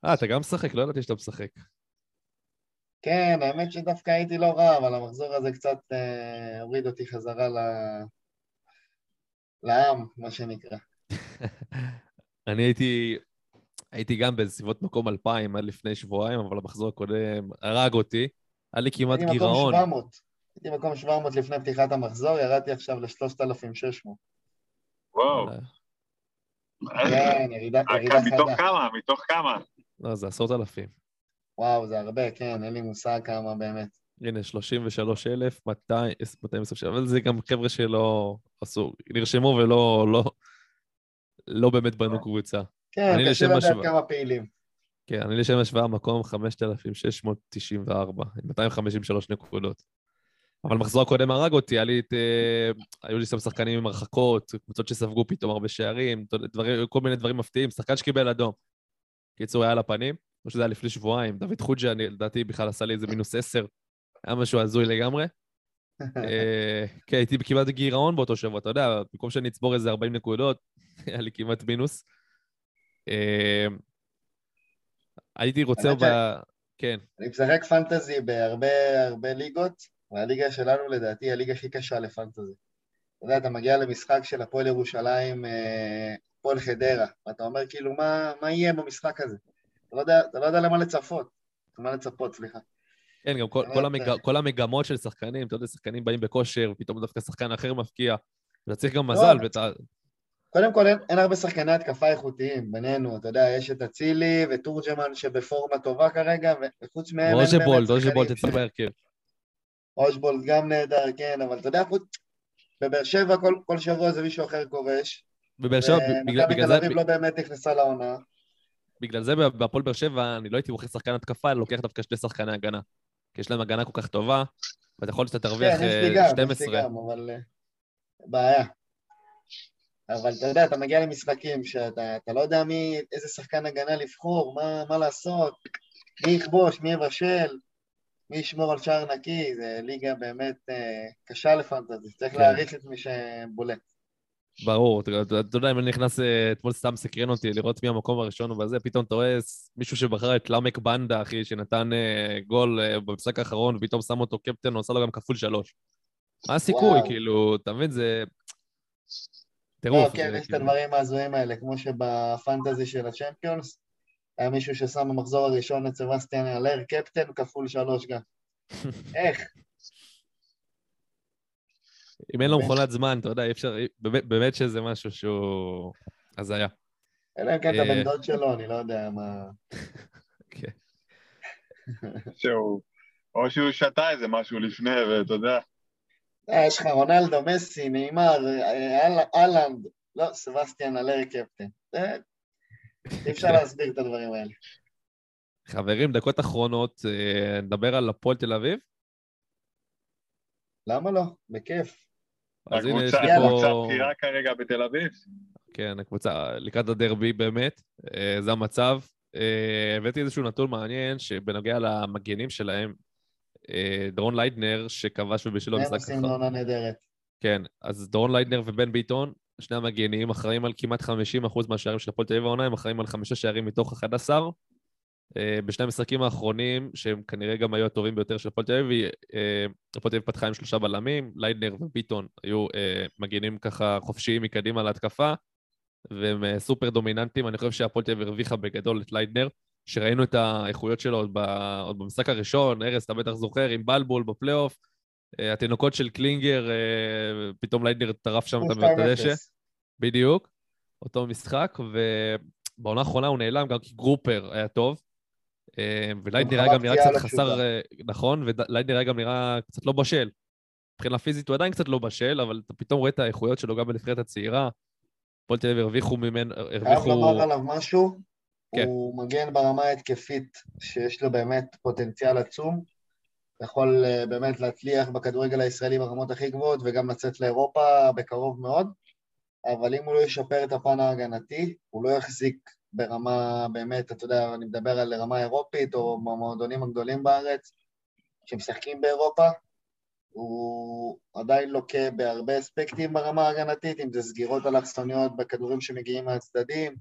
אה, אתה גם משחק? לא ידעתי שאתה משחק. כן, האמת שדווקא הייתי לא רע, אבל המחזור הזה קצת אה, הוריד אותי חזרה ל... לעם, מה שנקרא. אני הייתי, הייתי גם בסביבות מקום 2,000 עד לפני שבועיים, אבל המחזור הקודם הרג אותי. היה לי כמעט הייתי מקום גירעון. 700. הייתי מקום 700 לפני פתיחת המחזור, ירדתי עכשיו ל-3,600. וואו. כן, ירידה, אה, מתוך חדה. כמה? מתוך כמה? לא, זה עשרות אלפים. וואו, זה הרבה, כן, אין לי מושג כמה באמת. הנה, 33,227, אבל זה גם חבר'ה שלא עשו, נרשמו ולא לא, לא באמת בנו קבוצה. כן, אני קשה לדעת השוואה. כמה פעילים. כן, אני לשם השוואה מקום 5,694, עם 253 נקודות. אבל מחזור הקודם הרג אותי, היה לי את... אה, היו לי שם שחקנים עם הרחקות, קבוצות שספגו פתאום הרבה שערים, דברים, כל מיני דברים מפתיעים, שחקן שקיבל אדום. קיצור, היה על הפנים, כמו שזה היה לפני שבועיים, דוד חוג'ה, לדעתי בכלל עשה לי איזה מינוס עשר, היה משהו הזוי לגמרי. אה, כן, הייתי כמעט גירעון באותו שבוע, אתה יודע, במקום שאני אצבור איזה 40 נקודות, היה לי כמעט מינוס. אה, הייתי רוצה... ב... כן, אני משחק פנטזי בהרבה הרבה ליגות, והליגה שלנו לדעתי היא הליגה הכי קשה לפנטזי. אתה יודע, אתה מגיע למשחק של הפועל ירושלים, אה, הפועל חדרה, ואתה אומר כאילו, מה, מה יהיה במשחק הזה? אתה לא יודע, אתה לא יודע למה לצפות. למה לצפות, סליחה. כן, גם כל, באמת, כל, המג... אה. כל המגמות של שחקנים, אתה יודע, שחקנים באים בכושר, ופתאום דווקא שחקן אחר מפקיע. אתה צריך גם לא, מזל, ואתה... קודם כל, אין, אין הרבה שחקני התקפה איכותיים בינינו, אתה יודע, יש את אצילי ותורג'מן שבפורמה טובה כרגע, וחוץ מהם רוז'בולד, אוז'בולט אצלי בהרכב. אוז'בולט גם נהדר, כן, אבל אתה יודע, חוץ... בבאר שבע כל, כל שבוע זה מישהו אחר כובש, בבאר שבע, בגלל, ומכבי בגלל, תל זה, אביב לא באמת נכנסה לעונה. בגלל זה בהפועל באר שבע, אני לא הייתי בוחר שחקן התקפה, אלא לוקח דווקא שני שחקני הגנה. כי יש להם הגנה כל כך טובה, ואתה יכול שאתה תרוויח כן, יש לי אה, גם, 12. לי גם, אבל... אה, בעיה. אבל אתה יודע, אתה מגיע למשחקים שאתה אתה לא יודע מי, איזה שחקן הגנה לבחור, מה, מה לעשות, מי יכבוש, מי יבשל, מי ישמור על שער נקי, זה ליגה באמת אה, קשה לפנטזי, צריך כן. להעריך את מי שבולט. ברור, אתה אתה- יודע, אם אני נכנס, אה, אתמול סתם סקרן אותי לראות מי המקום הראשון ובזה, פתאום אתה רואה מישהו שבחר את למק בנדה, אחי, שנתן אה, גול אה, במשחק האחרון, ופתאום שם אותו קפטן, הוא עשה לו גם כפול שלוש. מה הסיכוי. כאילו, אתה מבין, זה... לא, טירוף. כן, זה יש את כאילו- הדברים ההזויים האלה, כמו שבפנטזי של הצ'מפיונס, היה מישהו ששם במחזור הראשון את סבסטיאן אלר, קפטן כפול שלוש גם. איך? אם אין לו. מכונת זמן, אתה יודע, אי אפשר... באמת- באמת שזה משהו שהוא... הזיה. אלא אם כן אתה אה. בן דוד שלו, אני לא יודע מה... כן. שהוא... או שהוא שתה איזה משהו לפני, ואתה יודע, אה, יש לך רונלדו, מסי, נאמר, אה, אל- אהלנד, לא, סבסטיאן אלר קפטן. זה- אי אפשר להסביר את הדברים האלה. חברים, דקות אחרונות, אה, נדבר על הפועל תל אביב. למה לא? בכיף. אז הנה, יש הקבוצה לי הקבוצה פה... הבכירה כרגע בתל אביב. כן, הקבוצה לקראת הדרבי באמת, אה, זה המצב. אה, הבאתי איזשהו נתון מעניין שבנוגע למגנים שלהם, אה, דורון ליידנר, שכבש ובישל הם במשחק עושים אחר. עונה נהדרת. כן, אז דורון ליידנר ובן ביטון, שני המגנים, אחראים על כמעט 50% מהשערים של הפועל תל אביב העונה, הם אחראים על חמישה שערים מתוך 11. אה, בשני המשחקים האחרונים, שהם כנראה גם היו הטובים ביותר של הפועל תל אביב, אה, הפועל תל אביב פתחה עם שלושה בלמים, ליידנר וביטון היו אה, מגנים ככה חופשיים מקדימה להתקפה, והם סופר דומיננטיים. אני חושב שהפועל תל אביב הרוויחה בגדול את ליידנר, שראינו את האיכויות שלו עוד, ב, עוד במשחק הראשון, ארז, אתה בטח זוכר, עם בלבול בפלייאוף. התינוקות של קלינגר, פתאום ליידנר טרף שם את הדשא. 2-0. בדיוק, אותו משחק, ובעונה האחרונה הוא נעלם גם כי גרופר היה טוב. אה, וליידנר היה חווה גם נראה קצת חסר. אה, נכון, וליידנר היה גם נראה קצת לא בשל. מבחינה פיזית הוא עדיין קצת לא בשל, אבל אתה פתאום רואה את האיכויות שלו גם בנבחרת הצעירה. הפועל תל אביב הרוויחו ממנו, חייב הרוויחו... לומר עליו משהו, כן. הוא מגן ברמה ההתקפית, שיש לו באמת פוטנציאל עצום, יכול אה, באמת להצליח בכדורגל הישראלי ברמות הכי גבוהות וגם לצאת לאירופה בקרוב מאוד, אבל אם הוא לא ישפר את הפן ההגנתי, הוא לא יחזיק ברמה, באמת, אתה יודע, אני מדבר על רמה אירופית, או במועדונים הגדולים בארץ, שמשחקים באירופה, הוא עדיין לוקה בהרבה אספקטים ברמה ההגנתית, אם זה סגירות אלכסוניות בכדורים שמגיעים מהצדדים,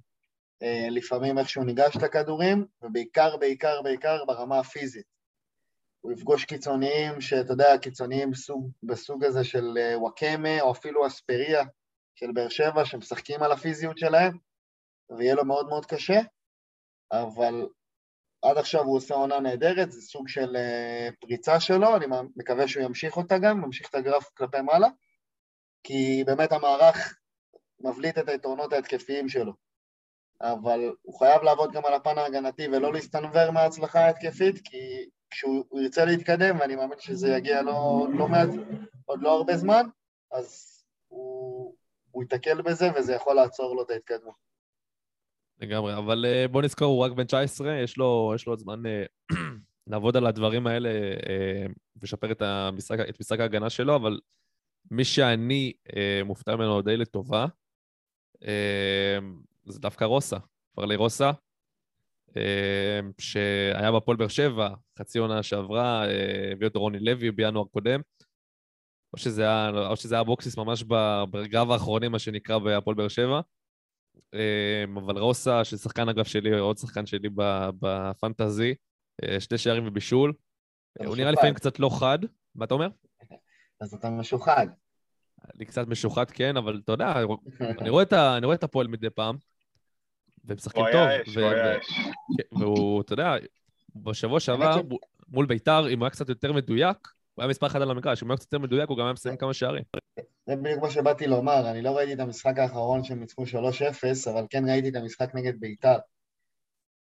אה, לפעמים איך שהוא ניגש לכדורים, ובעיקר, בעיקר, בעיקר ברמה הפיזית. הוא יפגוש קיצוניים, שאתה יודע, קיצוניים בסוג, בסוג הזה של אה, וואקמה, או אפילו אספריה של באר שבע, שמשחקים על הפיזיות שלהם, ויהיה לו מאוד מאוד קשה, אבל עד עכשיו הוא עושה עונה נהדרת, זה סוג של uh, פריצה שלו, אני מקווה שהוא ימשיך אותה גם, ממשיך את הגרף כלפי מעלה, כי באמת המערך מבליט את היתרונות ההתקפיים שלו. אבל הוא חייב לעבוד גם על הפן ההגנתי ולא להסתנוור מההצלחה ההתקפית, כי כשהוא ירצה להתקדם, ואני מאמין שזה יגיע לא, לא מעט, עוד לא הרבה זמן, אז הוא, הוא ייתקל בזה וזה יכול לעצור לו את ההתקדמות. לגמרי, אבל אה, בוא נזכור, הוא רק בן 19, יש לו, יש לו עוד זמן אה, לעבוד על הדברים האלה אה, ולשפר את, את משחק ההגנה שלו, אבל מי שאני מופתע ממנו די לטובה, זה דווקא רוסה, פרלי רוסה, שהיה בפועל באר שבע, חצי עונה שעברה, הביא אותו רוני לוי בינואר קודם, או שזה היה, או שזה היה בוקסיס ממש ברגעיו האחרונים, מה שנקרא, בהפועל באר שבע. אמ, אבל רוסה, ששחקן אגב שלי, עוד שחקן שלי בפנטזי, אה, שתי שערים ובישול. הוא נראה לפעמים קצת לא חד. מה אתה אומר? אז אתה משוחד. אני קצת משוחד, כן, אבל אתה יודע, אני רואה את, ה, אני רואה את הפועל מדי פעם, והם משחקים טוב. אש, הוא היה אש. והוא, אתה יודע, בשבוע שעבר, מול ביתר, אם הוא היה קצת יותר מדויק, הוא היה מספר אחד על המגרש, אם הוא היה קצת יותר מדויק, הוא גם היה מסיים כמה שערים. זה בדיוק מה שבאתי לומר, אני לא ראיתי את המשחק האחרון שהם ניצחו 3-0, אבל כן ראיתי את המשחק נגד ביתר.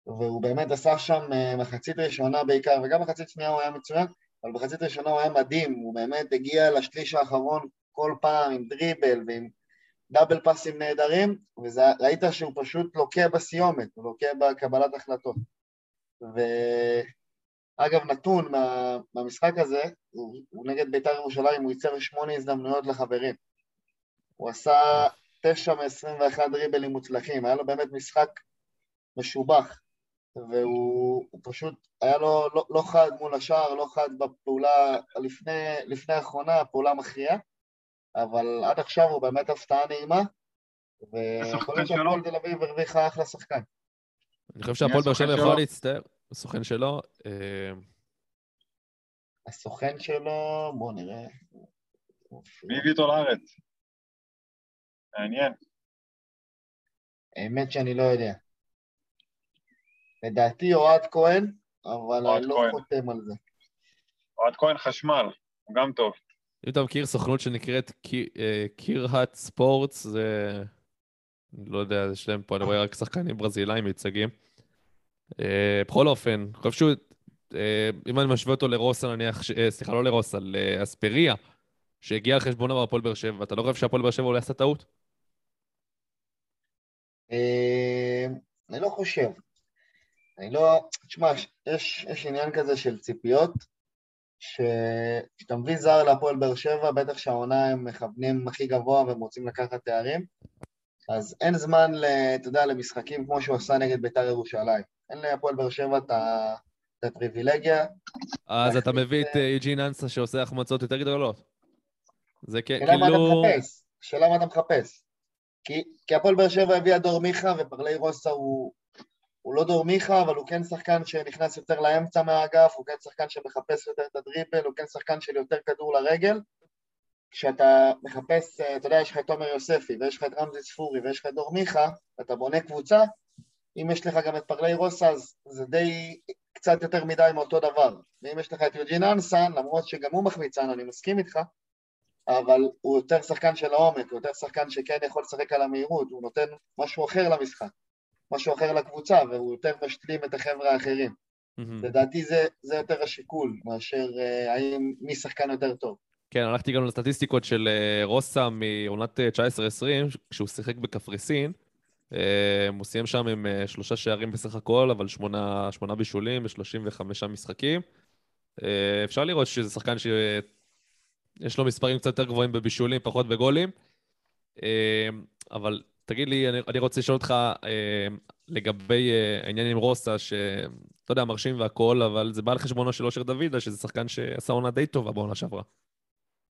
והוא באמת עשה שם אה, מחצית ראשונה בעיקר, וגם מחצית שנייה הוא היה מצוין, אבל מחצית ראשונה הוא היה מדהים, הוא באמת הגיע לשליש האחרון כל פעם עם דריבל ועם דאבל פאסים נהדרים, וראית שהוא פשוט לוקה בסיומת, הוא לוקה בקבלת החלטות. ו... אגב, נתון מה, מהמשחק הזה, הוא, הוא נגד בית"ר ירושלים, הוא ייצר שמונה הזדמנויות לחברים. הוא עשה תשע מ-21 דריבלים מוצלחים, היה לו באמת משחק משובח, והוא פשוט, היה לו לא, לא חד מול השער, לא חד בפעולה לפני, לפני האחרונה, פעולה מכריעה, אבל עד עכשיו הוא באמת הפתעה נעימה, ויכול להיות שהפועל תל אביב הרוויחה אחלה שחקן. אני חושב שהפועל באר שבע יכול להצטער. הסוכן שלו. אה, הסוכן שלו, בואו נראה. מי הביא אותו לארץ? מעניין. האמת שאני לא יודע. לדעתי אוהד כהן, אבל אני לא חותם על זה. אוהד כהן חשמל, הוא גם טוב. אם אתה מכיר סוכנות שנקראת קירהט ספורטס, זה... לא יודע, יש להם פה, אני רואה רק שחקנים ברזילאים מיצגים. אה, בכל אופן, אני חושב שהוא, אה, אם אני משווה אותו לרוסה, נניח, אה, סליחה, לא לרוסה, לאספריה, שהגיע על חשבונו בהפועל באר שבע, אתה לא חושב שהפועל באר שבע אולי עשה טעות? אני לא חושב. אני לא... תשמע, יש, יש עניין כזה של ציפיות, שכשאתה מביא זר להפועל באר שבע, בטח שהעונה הם מכוונים הכי גבוה והם רוצים לקחת תארים, אז אין זמן, אתה יודע, למשחקים כמו שהוא עשה נגד בית"ר ירושלים. אין להפועל באר שבע את הפריבילגיה. אז אתה מביא את יוג'ין אנסה שעושה החמצות יותר גדולות. זה כאילו... שאלה מה אתה מחפש, שאלה מה אתה מחפש. כי הפועל באר שבע הביאה דור מיכה ופרלי רוסה הוא, הוא לא דור מיכה, אבל הוא כן שחקן שנכנס יותר לאמצע מהאגף, הוא כן שחקן שמחפש יותר את הדריבל, הוא כן שחקן של יותר כדור לרגל. כשאתה מחפש, אתה יודע, יש לך את תומר יוספי, ויש לך את רמזי ספורי, ויש לך את דור מיכה, ואתה בונה קבוצה, אם יש לך גם את פרלי רוסה, אז זה די קצת יותר מדי מאותו דבר. ואם יש לך את יוג'ין אנסן, למרות שגם הוא מחמיצן, אני מסכים איתך, אבל הוא יותר שחקן של העומק, הוא יותר שחקן שכן יכול לשחק על המהירות, הוא נותן משהו אחר למשחק, משהו אחר לקבוצה, והוא יותר משלים את החבר'ה האחרים. Mm-hmm. לדעתי זה, זה יותר השיקול, מאשר uh, האם מי שחקן יותר טוב. כן, הלכתי גם לסטטיסטיקות של uh, רוסה מעונת 19-20, אה, כשהוא שיחק בקפריסין. אה, הוא סיים שם עם אה, שלושה שערים בסך הכל, אבל שמונה, שמונה בישולים ב-35 משחקים. אה, אפשר לראות שזה שחקן שיש לו מספרים קצת יותר גבוהים בבישולים, פחות בגולים. אבל תגיד לי, אני, רוצה לשאול אותך לגבי העניין עם רוסה, שאתה יודע, מרשים והכול, אבל זה בא על חשבונו של אושר דוידה, שזה שחקן שעשה עונה די טובה בעונה שעברה.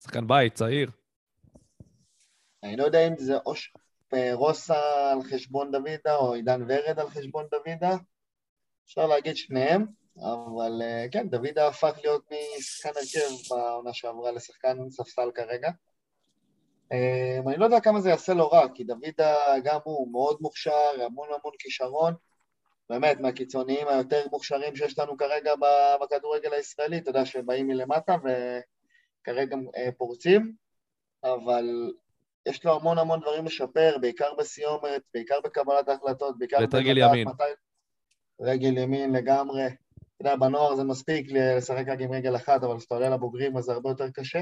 שחקן בית, צעיר. אני לא יודע אם זה או ש- אה, רוסה על חשבון דוידה או עידן ורד על חשבון דוידה, אפשר להגיד שניהם, אבל אה, כן, דוידה הפך להיות משחקן הרכב בעונה שעברה לשחקן ספסל כרגע. אה, אני לא יודע כמה זה יעשה לו רע, כי דוידה גם הוא מאוד מוכשר, המון המון כישרון, באמת, מהקיצוניים היותר מוכשרים שיש לנו כרגע בכדורגל הישראלי, אתה יודע, שבאים מלמטה וכרגע אה, פורצים, אבל יש לו המון המון דברים לשפר, בעיקר בסיומת, בעיקר בקבלת ההחלטות, בעיקר ואת רגל ימין. מתי... רגל ימין לגמרי. אתה יודע, בנוער זה מספיק לשחק רק עם רגל אחת, אבל כשאתה עולה לבוגרים אז זה הרבה יותר קשה.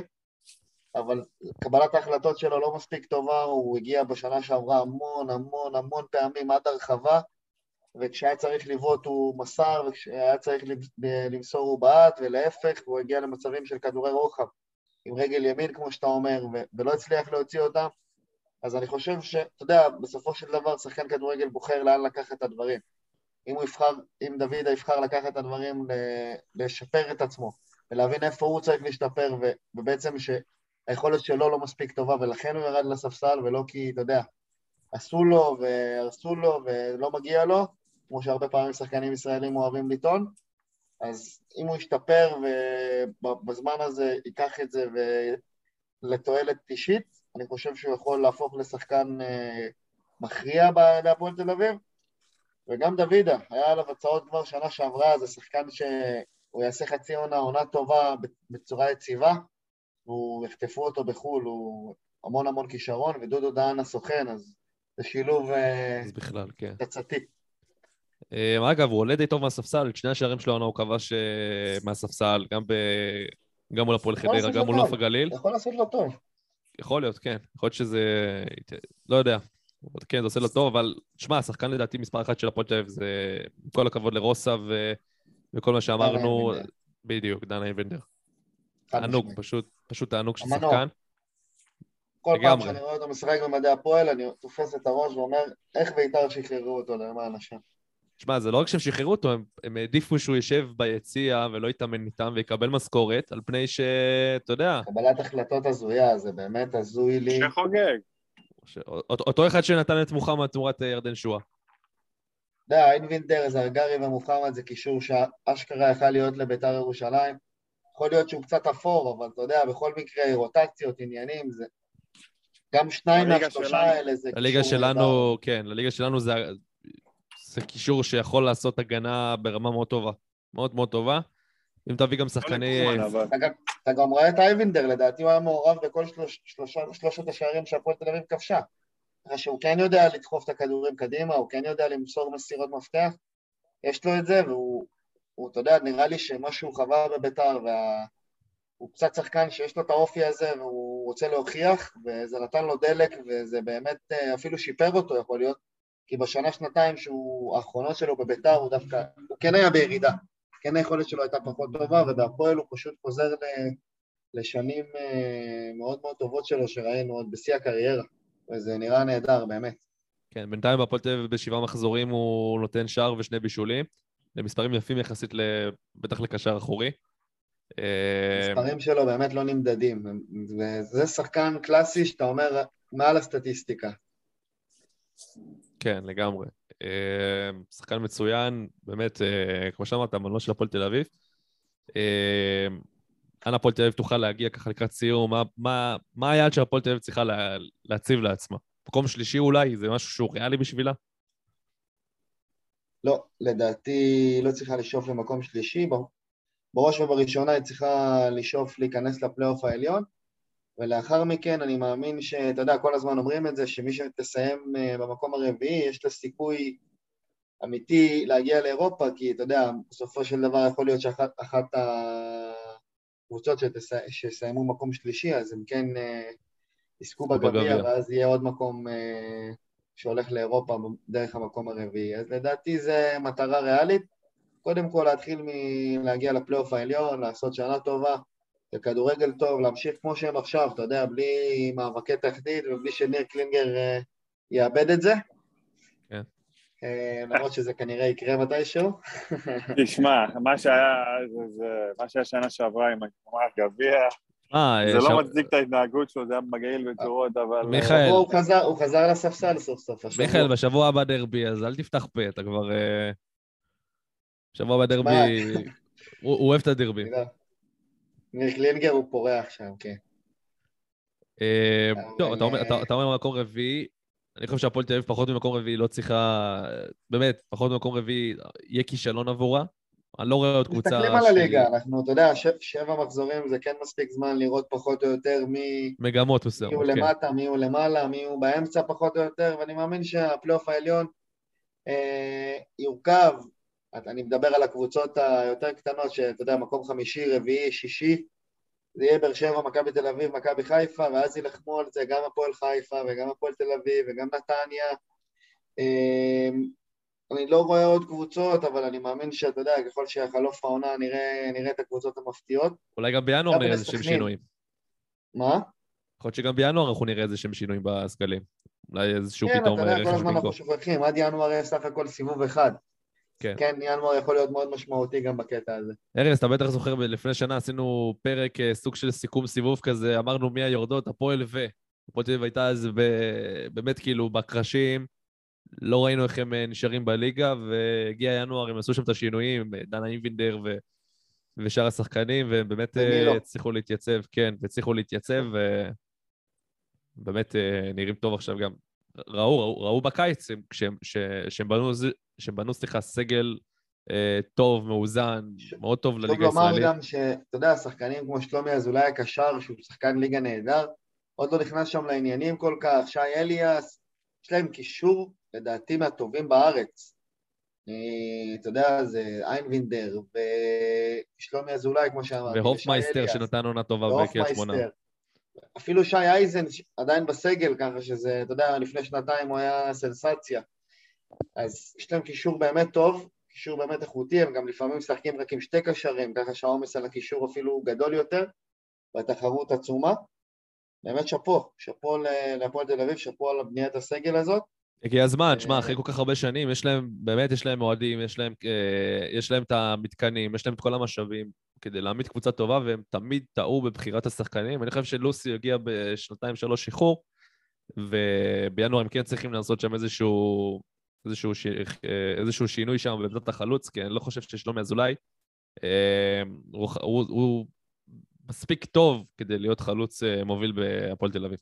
אבל קבלת ההחלטות שלו לא מספיק טובה, הוא הגיע בשנה שעברה המון המון המון פעמים עד הרחבה, וכשהיה צריך לבעוט הוא מסר, וכשהיה צריך למסור הוא בעט, ולהפך, והוא הגיע למצבים של כדורי רוחב. עם רגל ימין, כמו שאתה אומר, ולא הצליח להוציא אותם. אז אני חושב ש, אתה יודע, בסופו של דבר שחקן כדורגל בוחר לאן לקחת את הדברים. אם הוא יבחר, אם דוידה יבחר לקחת את הדברים, לשפר את עצמו, ולהבין איפה הוא צריך להשתפר, ובעצם שהיכולת שלו לא מספיק טובה, ולכן הוא ירד לספסל, ולא כי, אתה יודע, עשו לו והרסו לו ולא מגיע לו, כמו שהרבה פעמים שחקנים ישראלים אוהבים לטעון, אז אם הוא ישתפר ובזמן הזה ייקח את זה לתועלת אישית, אני חושב שהוא יכול להפוך לשחקן אה, מכריע בהפועל תל אביב. וגם דוידה, היה עליו הצעות כבר שנה שעברה, זה שחקן שהוא יעשה חצי עונה, עונה טובה בצורה יציבה, והוא יחטפו אותו בחו"ל, הוא המון המון כישרון, ודודו דהן הסוכן, אז זה שילוב אה, אז בכלל, כן. תצתי. אה, אגב, הוא עולה די טוב מהספסל, את שני השערים שלו העונה הוא כבש אה, מהספסל, גם ב... גם מול הפועל חדרה, גם מול. נוף הגליל. יכול לעשות לו טוב. יכול להיות, כן. יכול להיות שזה... לא יודע. כן, זה עושה לו טוב, אבל תשמע, השחקן לדעתי מספר אחת של הפועל תל אביב זה... עם כל הכבוד לרוסה ו... וכל מה שאמרנו... בדיוק, דן איינבנדר. חד תענוג. פשוט, פשוט תענוג של. שחקן. כל פעם. שאני רואה אותו משחק במדעי הפועל, אני תופס את הראש ואומר, איך בית"ר שחררו אותו למען השם. תשמע, זה לא רק שהם שחררו אותו, הם, הם העדיפו שהוא יושב ביציע ולא יתאמן איתם ויקבל משכורת, על פני שאתה יודע, קבלת החלטות הזויה, זה באמת הזוי לי. שחוגג. ש... אותו, אותו אחד שנתן את מוחמד תמורת אה, ירדן שואה. אתה יודע, אינבינדר, זרגרי ומוחמד זה קישור שאשכרה יכל להיות לבית"ר ירושלים. יכול להיות שהוא קצת אפור, אבל אתה יודע, בכל מקרה, רוטציות, עניינים, זה... גם שניים מהשלושה. האלה זה לליגה שלנו, כן, לליגה שלנו זה, זה קישור שיכול לעשות הגנה ברמה מאוד טובה. מאוד מאוד טובה. אם תביא גם שחקני... לקומן, אבל. אתה גם, רואה את אייבינדר, לדעתי הוא היה מעורב בכל שלוש, שלושה, שלושת השערים שהפועל תל אביב כבשה. ככה שהוא כן יודע לדחוף את הכדורים קדימה, הוא כן יודע למסור מסירות מפתח, יש לו את זה, והוא, הוא, אתה יודע, נראה לי שמה שהוא חווה בביתר, וה... הוא קצת שחקן שיש לו את האופי הזה, והוא רוצה להוכיח, וזה נתן לו דלק, וזה באמת אה, אפילו שיפר אותו, יכול להיות, כי בשנה, שנתיים שהוא, האחרונות שלו בביתר, הוא דווקא, הוא כן היה בירידה. כן היכולת שלו הייתה פחות טובה, ובהפועל הוא פשוט חוזר ל, לשנים אה, מאוד מאוד טובות שלו, שראינו עוד בשיא הקריירה, וזה נראה נהדר, באמת. כן, בינתיים בהפועל תל אביב בשבעה מחזורים הוא נותן שער ושני בישולים. זה מספרים יפים יחסית. בטח לקשר אחורי. אה, המספרים שלו באמת לא נמדדים, וזה שחקן קלאסי שאתה אומר מעל הסטטיסטיקה. כן, לגמרי. אה, שחקן מצוין, באמת, אה, כמו שאמרת, המנוע של הפועל תל אביב. אה, אנה הפועל תל אביב תוכל להגיע ככה לקראת סיום? מה, מה, מה היעד שהפועל תל אביב צריכה לה, להציב לעצמה? מקום שלישי אולי? זה משהו שהוא ריאלי בשבילה? לא, לדעתי לא צריכה לשאוף למקום שלישי, בראש ובראשונה היא צריכה לשאוף להיכנס לפלייאוף העליון, ולאחר מכן אני מאמין שאתה יודע, כל הזמן אומרים את זה, שמי שתסיים אה, במקום הרביעי, יש לה סיכוי אמיתי להגיע לאירופה, כי אתה יודע, בסופו של דבר יכול להיות שאחת אחת הקבוצות שתס- שיסיימו מקום שלישי, אז הם כן אה, יזכו בגביע, בגביע. ואז יהיה עוד מקום אה, שהולך לאירופה דרך המקום הרביעי. אז לדעתי זו מטרה ריאלית. קודם כל להתחיל מלהגיע לפלייאוף העליון, לעשות שנה טובה, וכדורגל טוב, להמשיך כמו שהם עכשיו, אתה יודע, בלי מאבקי תחתית ובלי שניר קלינגר אה, יאבד את זה. כן. אה, למרות שזה כנראה יקרה מתישהו. תשמע, מה שהיה, זה, זה, מה שהיה שנה שעברה עם הגמר גביע, אה, זה לא מצדיק את ההתנהגות שלו, זה היה מגעיל בצורות, אבל... מיכאל. הוא חזר- הוא חזר לספסל סוף סוף. השבוע. מיכאל, בשבוע הבא דרבי, אז אל תפתח פה, אתה כבר... אה, בשבוע הבא דרבי... הוא אוהב את הדרבי. ניר קלינגר הוא פורח שם, כן. אה, אבל, טוב, אתה אומר- אה, אתה- אומר מקום רביעי, אני חושב שהפועל תל אביב פחות ממקום רביעי לא צריכה... באמת, פחות ממקום רביעי יהיה כישלון עבורה. אני לא רואה עוד קבוצה... מסתכלים על הליגה, אנחנו, אתה יודע, שבע מחזורים זה כן מספיק זמן לראות פחות או יותר מי מגמות מי מסוימות, הוא כן. למטה, מי הוא למעלה, מי הוא באמצע פחות או יותר, ואני מאמין שהפלייאוף העליון אה, יורכב, אני מדבר על הקבוצות היותר קטנות, שאתה יודע, מקום חמישי, רביעי, שישי, זה יהיה באר שבע, מכבי תל אביב, מכבי חיפה, ואז יילחמו על זה גם הפועל חיפה וגם הפועל תל אביב וגם נתניה. אה, אני לא רואה עוד קבוצות, אבל אני מאמין שאתה יודע, ככל שיחלוף העונה נראה, נראה את הקבוצות המפתיעות. אולי גם בינואר נראה איזה שהם. שינויים. מה? יכול להיות שגם בינואר אנחנו נראה איזה שהם שינויים בסגלים. אולי איזשהו כן, פתאום אתה יודע, כל רכש הזמן אנחנו. שוכחים, עד ינואר יש סך הכל סיבוב אחד. כן. כן, ינואר יכול להיות מאוד משמעותי גם בקטע הזה. ארז, אתה בטח זוכר, לפני שנה עשינו פרק, אה, סוג של סיכום סיבוב כזה, אמרנו מי היורדות, הפועל ו... הפועל תל אביב הייתה אז ב- באמת כאילו בקרשים, לא ראינו איך הם אה, נשארים בליגה, והגיע ינואר, הם עשו שם את השינויים, אה, דנה איבינדר ו... ושאר השחקנים, והם באמת ומי לא. הצליחו להתייצב, כן, והצליחו להתייצב, ובאמת נראים טוב עכשיו גם. ראו, ראו, ראו בקיץ הם- כשהם, ש- שהם בנו, ז- שהם בנו, סליחה, סגל אה, טוב, מאוזן, ש- מאוד טוב לליגה לומר הישראלית. גם שאתה יודע, שחקנים כמו שלומי אזולאי הקשר, שהוא שחקן ליגה נהדר, עוד לא נכנס שם לעניינים כל כך, שי אליאס, יש להם קישור, לדעתי, מהטובים בארץ. אה, אתה יודע, זה איינבינדר ושלומי אזולאי, כמו שאמרתי, והופמייסטר. שנתן עונה טובה בקריית שמונה. אפילו שי אייזן עדיין בסגל, ככה שזה, אתה יודע, לפני שנתיים הוא היה סנסציה. אז יש להם קישור באמת טוב, קישור באמת איכותי, הם גם לפעמים משחקים רק עם שתי קשרים, ככה שהעומס על הקישור אפילו גדול יותר, והתחרות עצומה. באמת שאפו, שאפו להפועל תל אביב, שאפו על בניית הסגל הזאת. הגיע הזמן, שמע, אה, אחרי כל כך הרבה שנים, יש להם, באמת, יש להם אוהדים, יש להם, אה, יש להם את המתקנים, יש להם את כל המשאבים כדי להעמיד קבוצה טובה, והם תמיד טעו בבחירת השחקנים. אני חושב שלוסי הגיע בשנתיים, שלוש איחור, ובינואר הם כן צריכים לעשות שם איזשהו, איזשהו, ש... אה, איזשהו שינוי שם בעמדת החלוץ, כי אני לא חושב ששלומי אזולאי, אה, הוא, הוא, הוא מספיק טוב כדי להיות חלוץ אה, מוביל בהפועל תל אביב.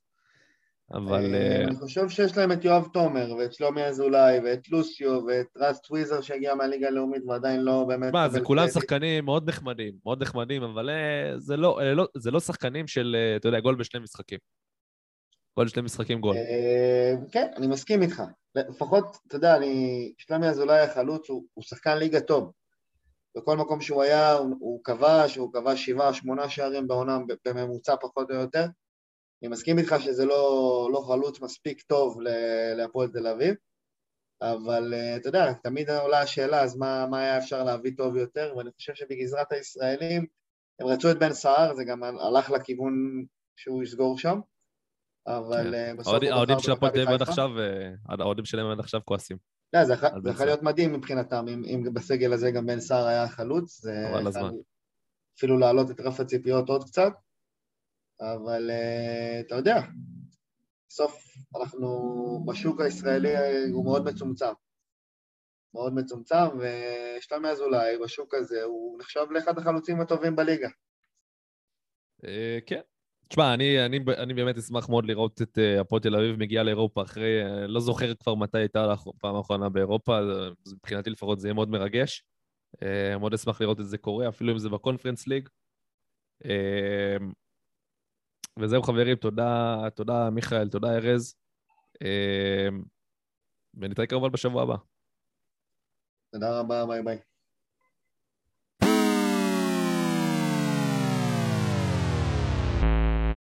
אבל... אה, אני חושב שיש להם את יואב תומר, ואת שלומי אזולאי, ואת לוסיו, ואת רז טוויזר שהגיע מהליגה הלאומית ועדיין לא באמת... מה, זה כולם קרדיט. שחקנים מאוד נחמדים, מאוד נחמדים, אבל זה לא, אלה לא, זה לא שחקנים של, אתה יודע, גול בשני משחקים. גול בשני משחקים גול. אה, כן, אני מסכים איתך. לפחות, אתה יודע, אני... שלומי אזולאי החלוץ הוא, הוא שחקן ליגה טוב. בכל מקום שהוא היה, הוא, כבש, הוא כבש שבעה, שמונה שערים בעונה בממוצע פחות או יותר. אני מסכים איתך שזה לא, לא חלוץ מספיק טוב להפועל תל אביב, אבל אה, אתה יודע, תמיד עולה השאלה, אז מה, מה היה אפשר להביא טוב יותר, ואני חושב שבגזרת הישראלים הם רצו את בן סער, זה גם הלך לכיוון שהוא יסגור שם, אבל כן. אה, בסוף האוהדים- של הפועל תל אביב עד. עכשיו, אה, האוהדים שלהם עד עכשיו כועסים. לא, זה יכול-. להיות מדהים מבחינתם, אם, אם בסגל הזה גם בן סער היה חלוץ, זה יכול הזמן. אפילו להעלות את רף הציפיות עוד קצת, אבל אה, אתה יודע, בסוף אנחנו, בשוק הישראלי הוא מאוד מצומצם. מאוד מצומצם, ושלומי אזולאי בשוק הזה הוא נחשב לאחד החלוצים הטובים בליגה. כן. תשמע, אני, אני, אני באמת אשמח מאוד לראות את אה, הפועל תל אביב מגיעה לאירופה אחרי, אה, לא זוכר כבר מתי הייתה לה פעם האחרונה באירופה, זה- מבחינתי לפחות זה יהיה מאוד מרגש. אה, מאוד אשמח לראות את זה קורה, אפילו אם זה בקונפרנס ליג. וזהו חברים, תודה, תודה מיכאל, תודה ארז. אה, ונתראה כמובן בשבוע הבא. תודה רבה, ביי ביי.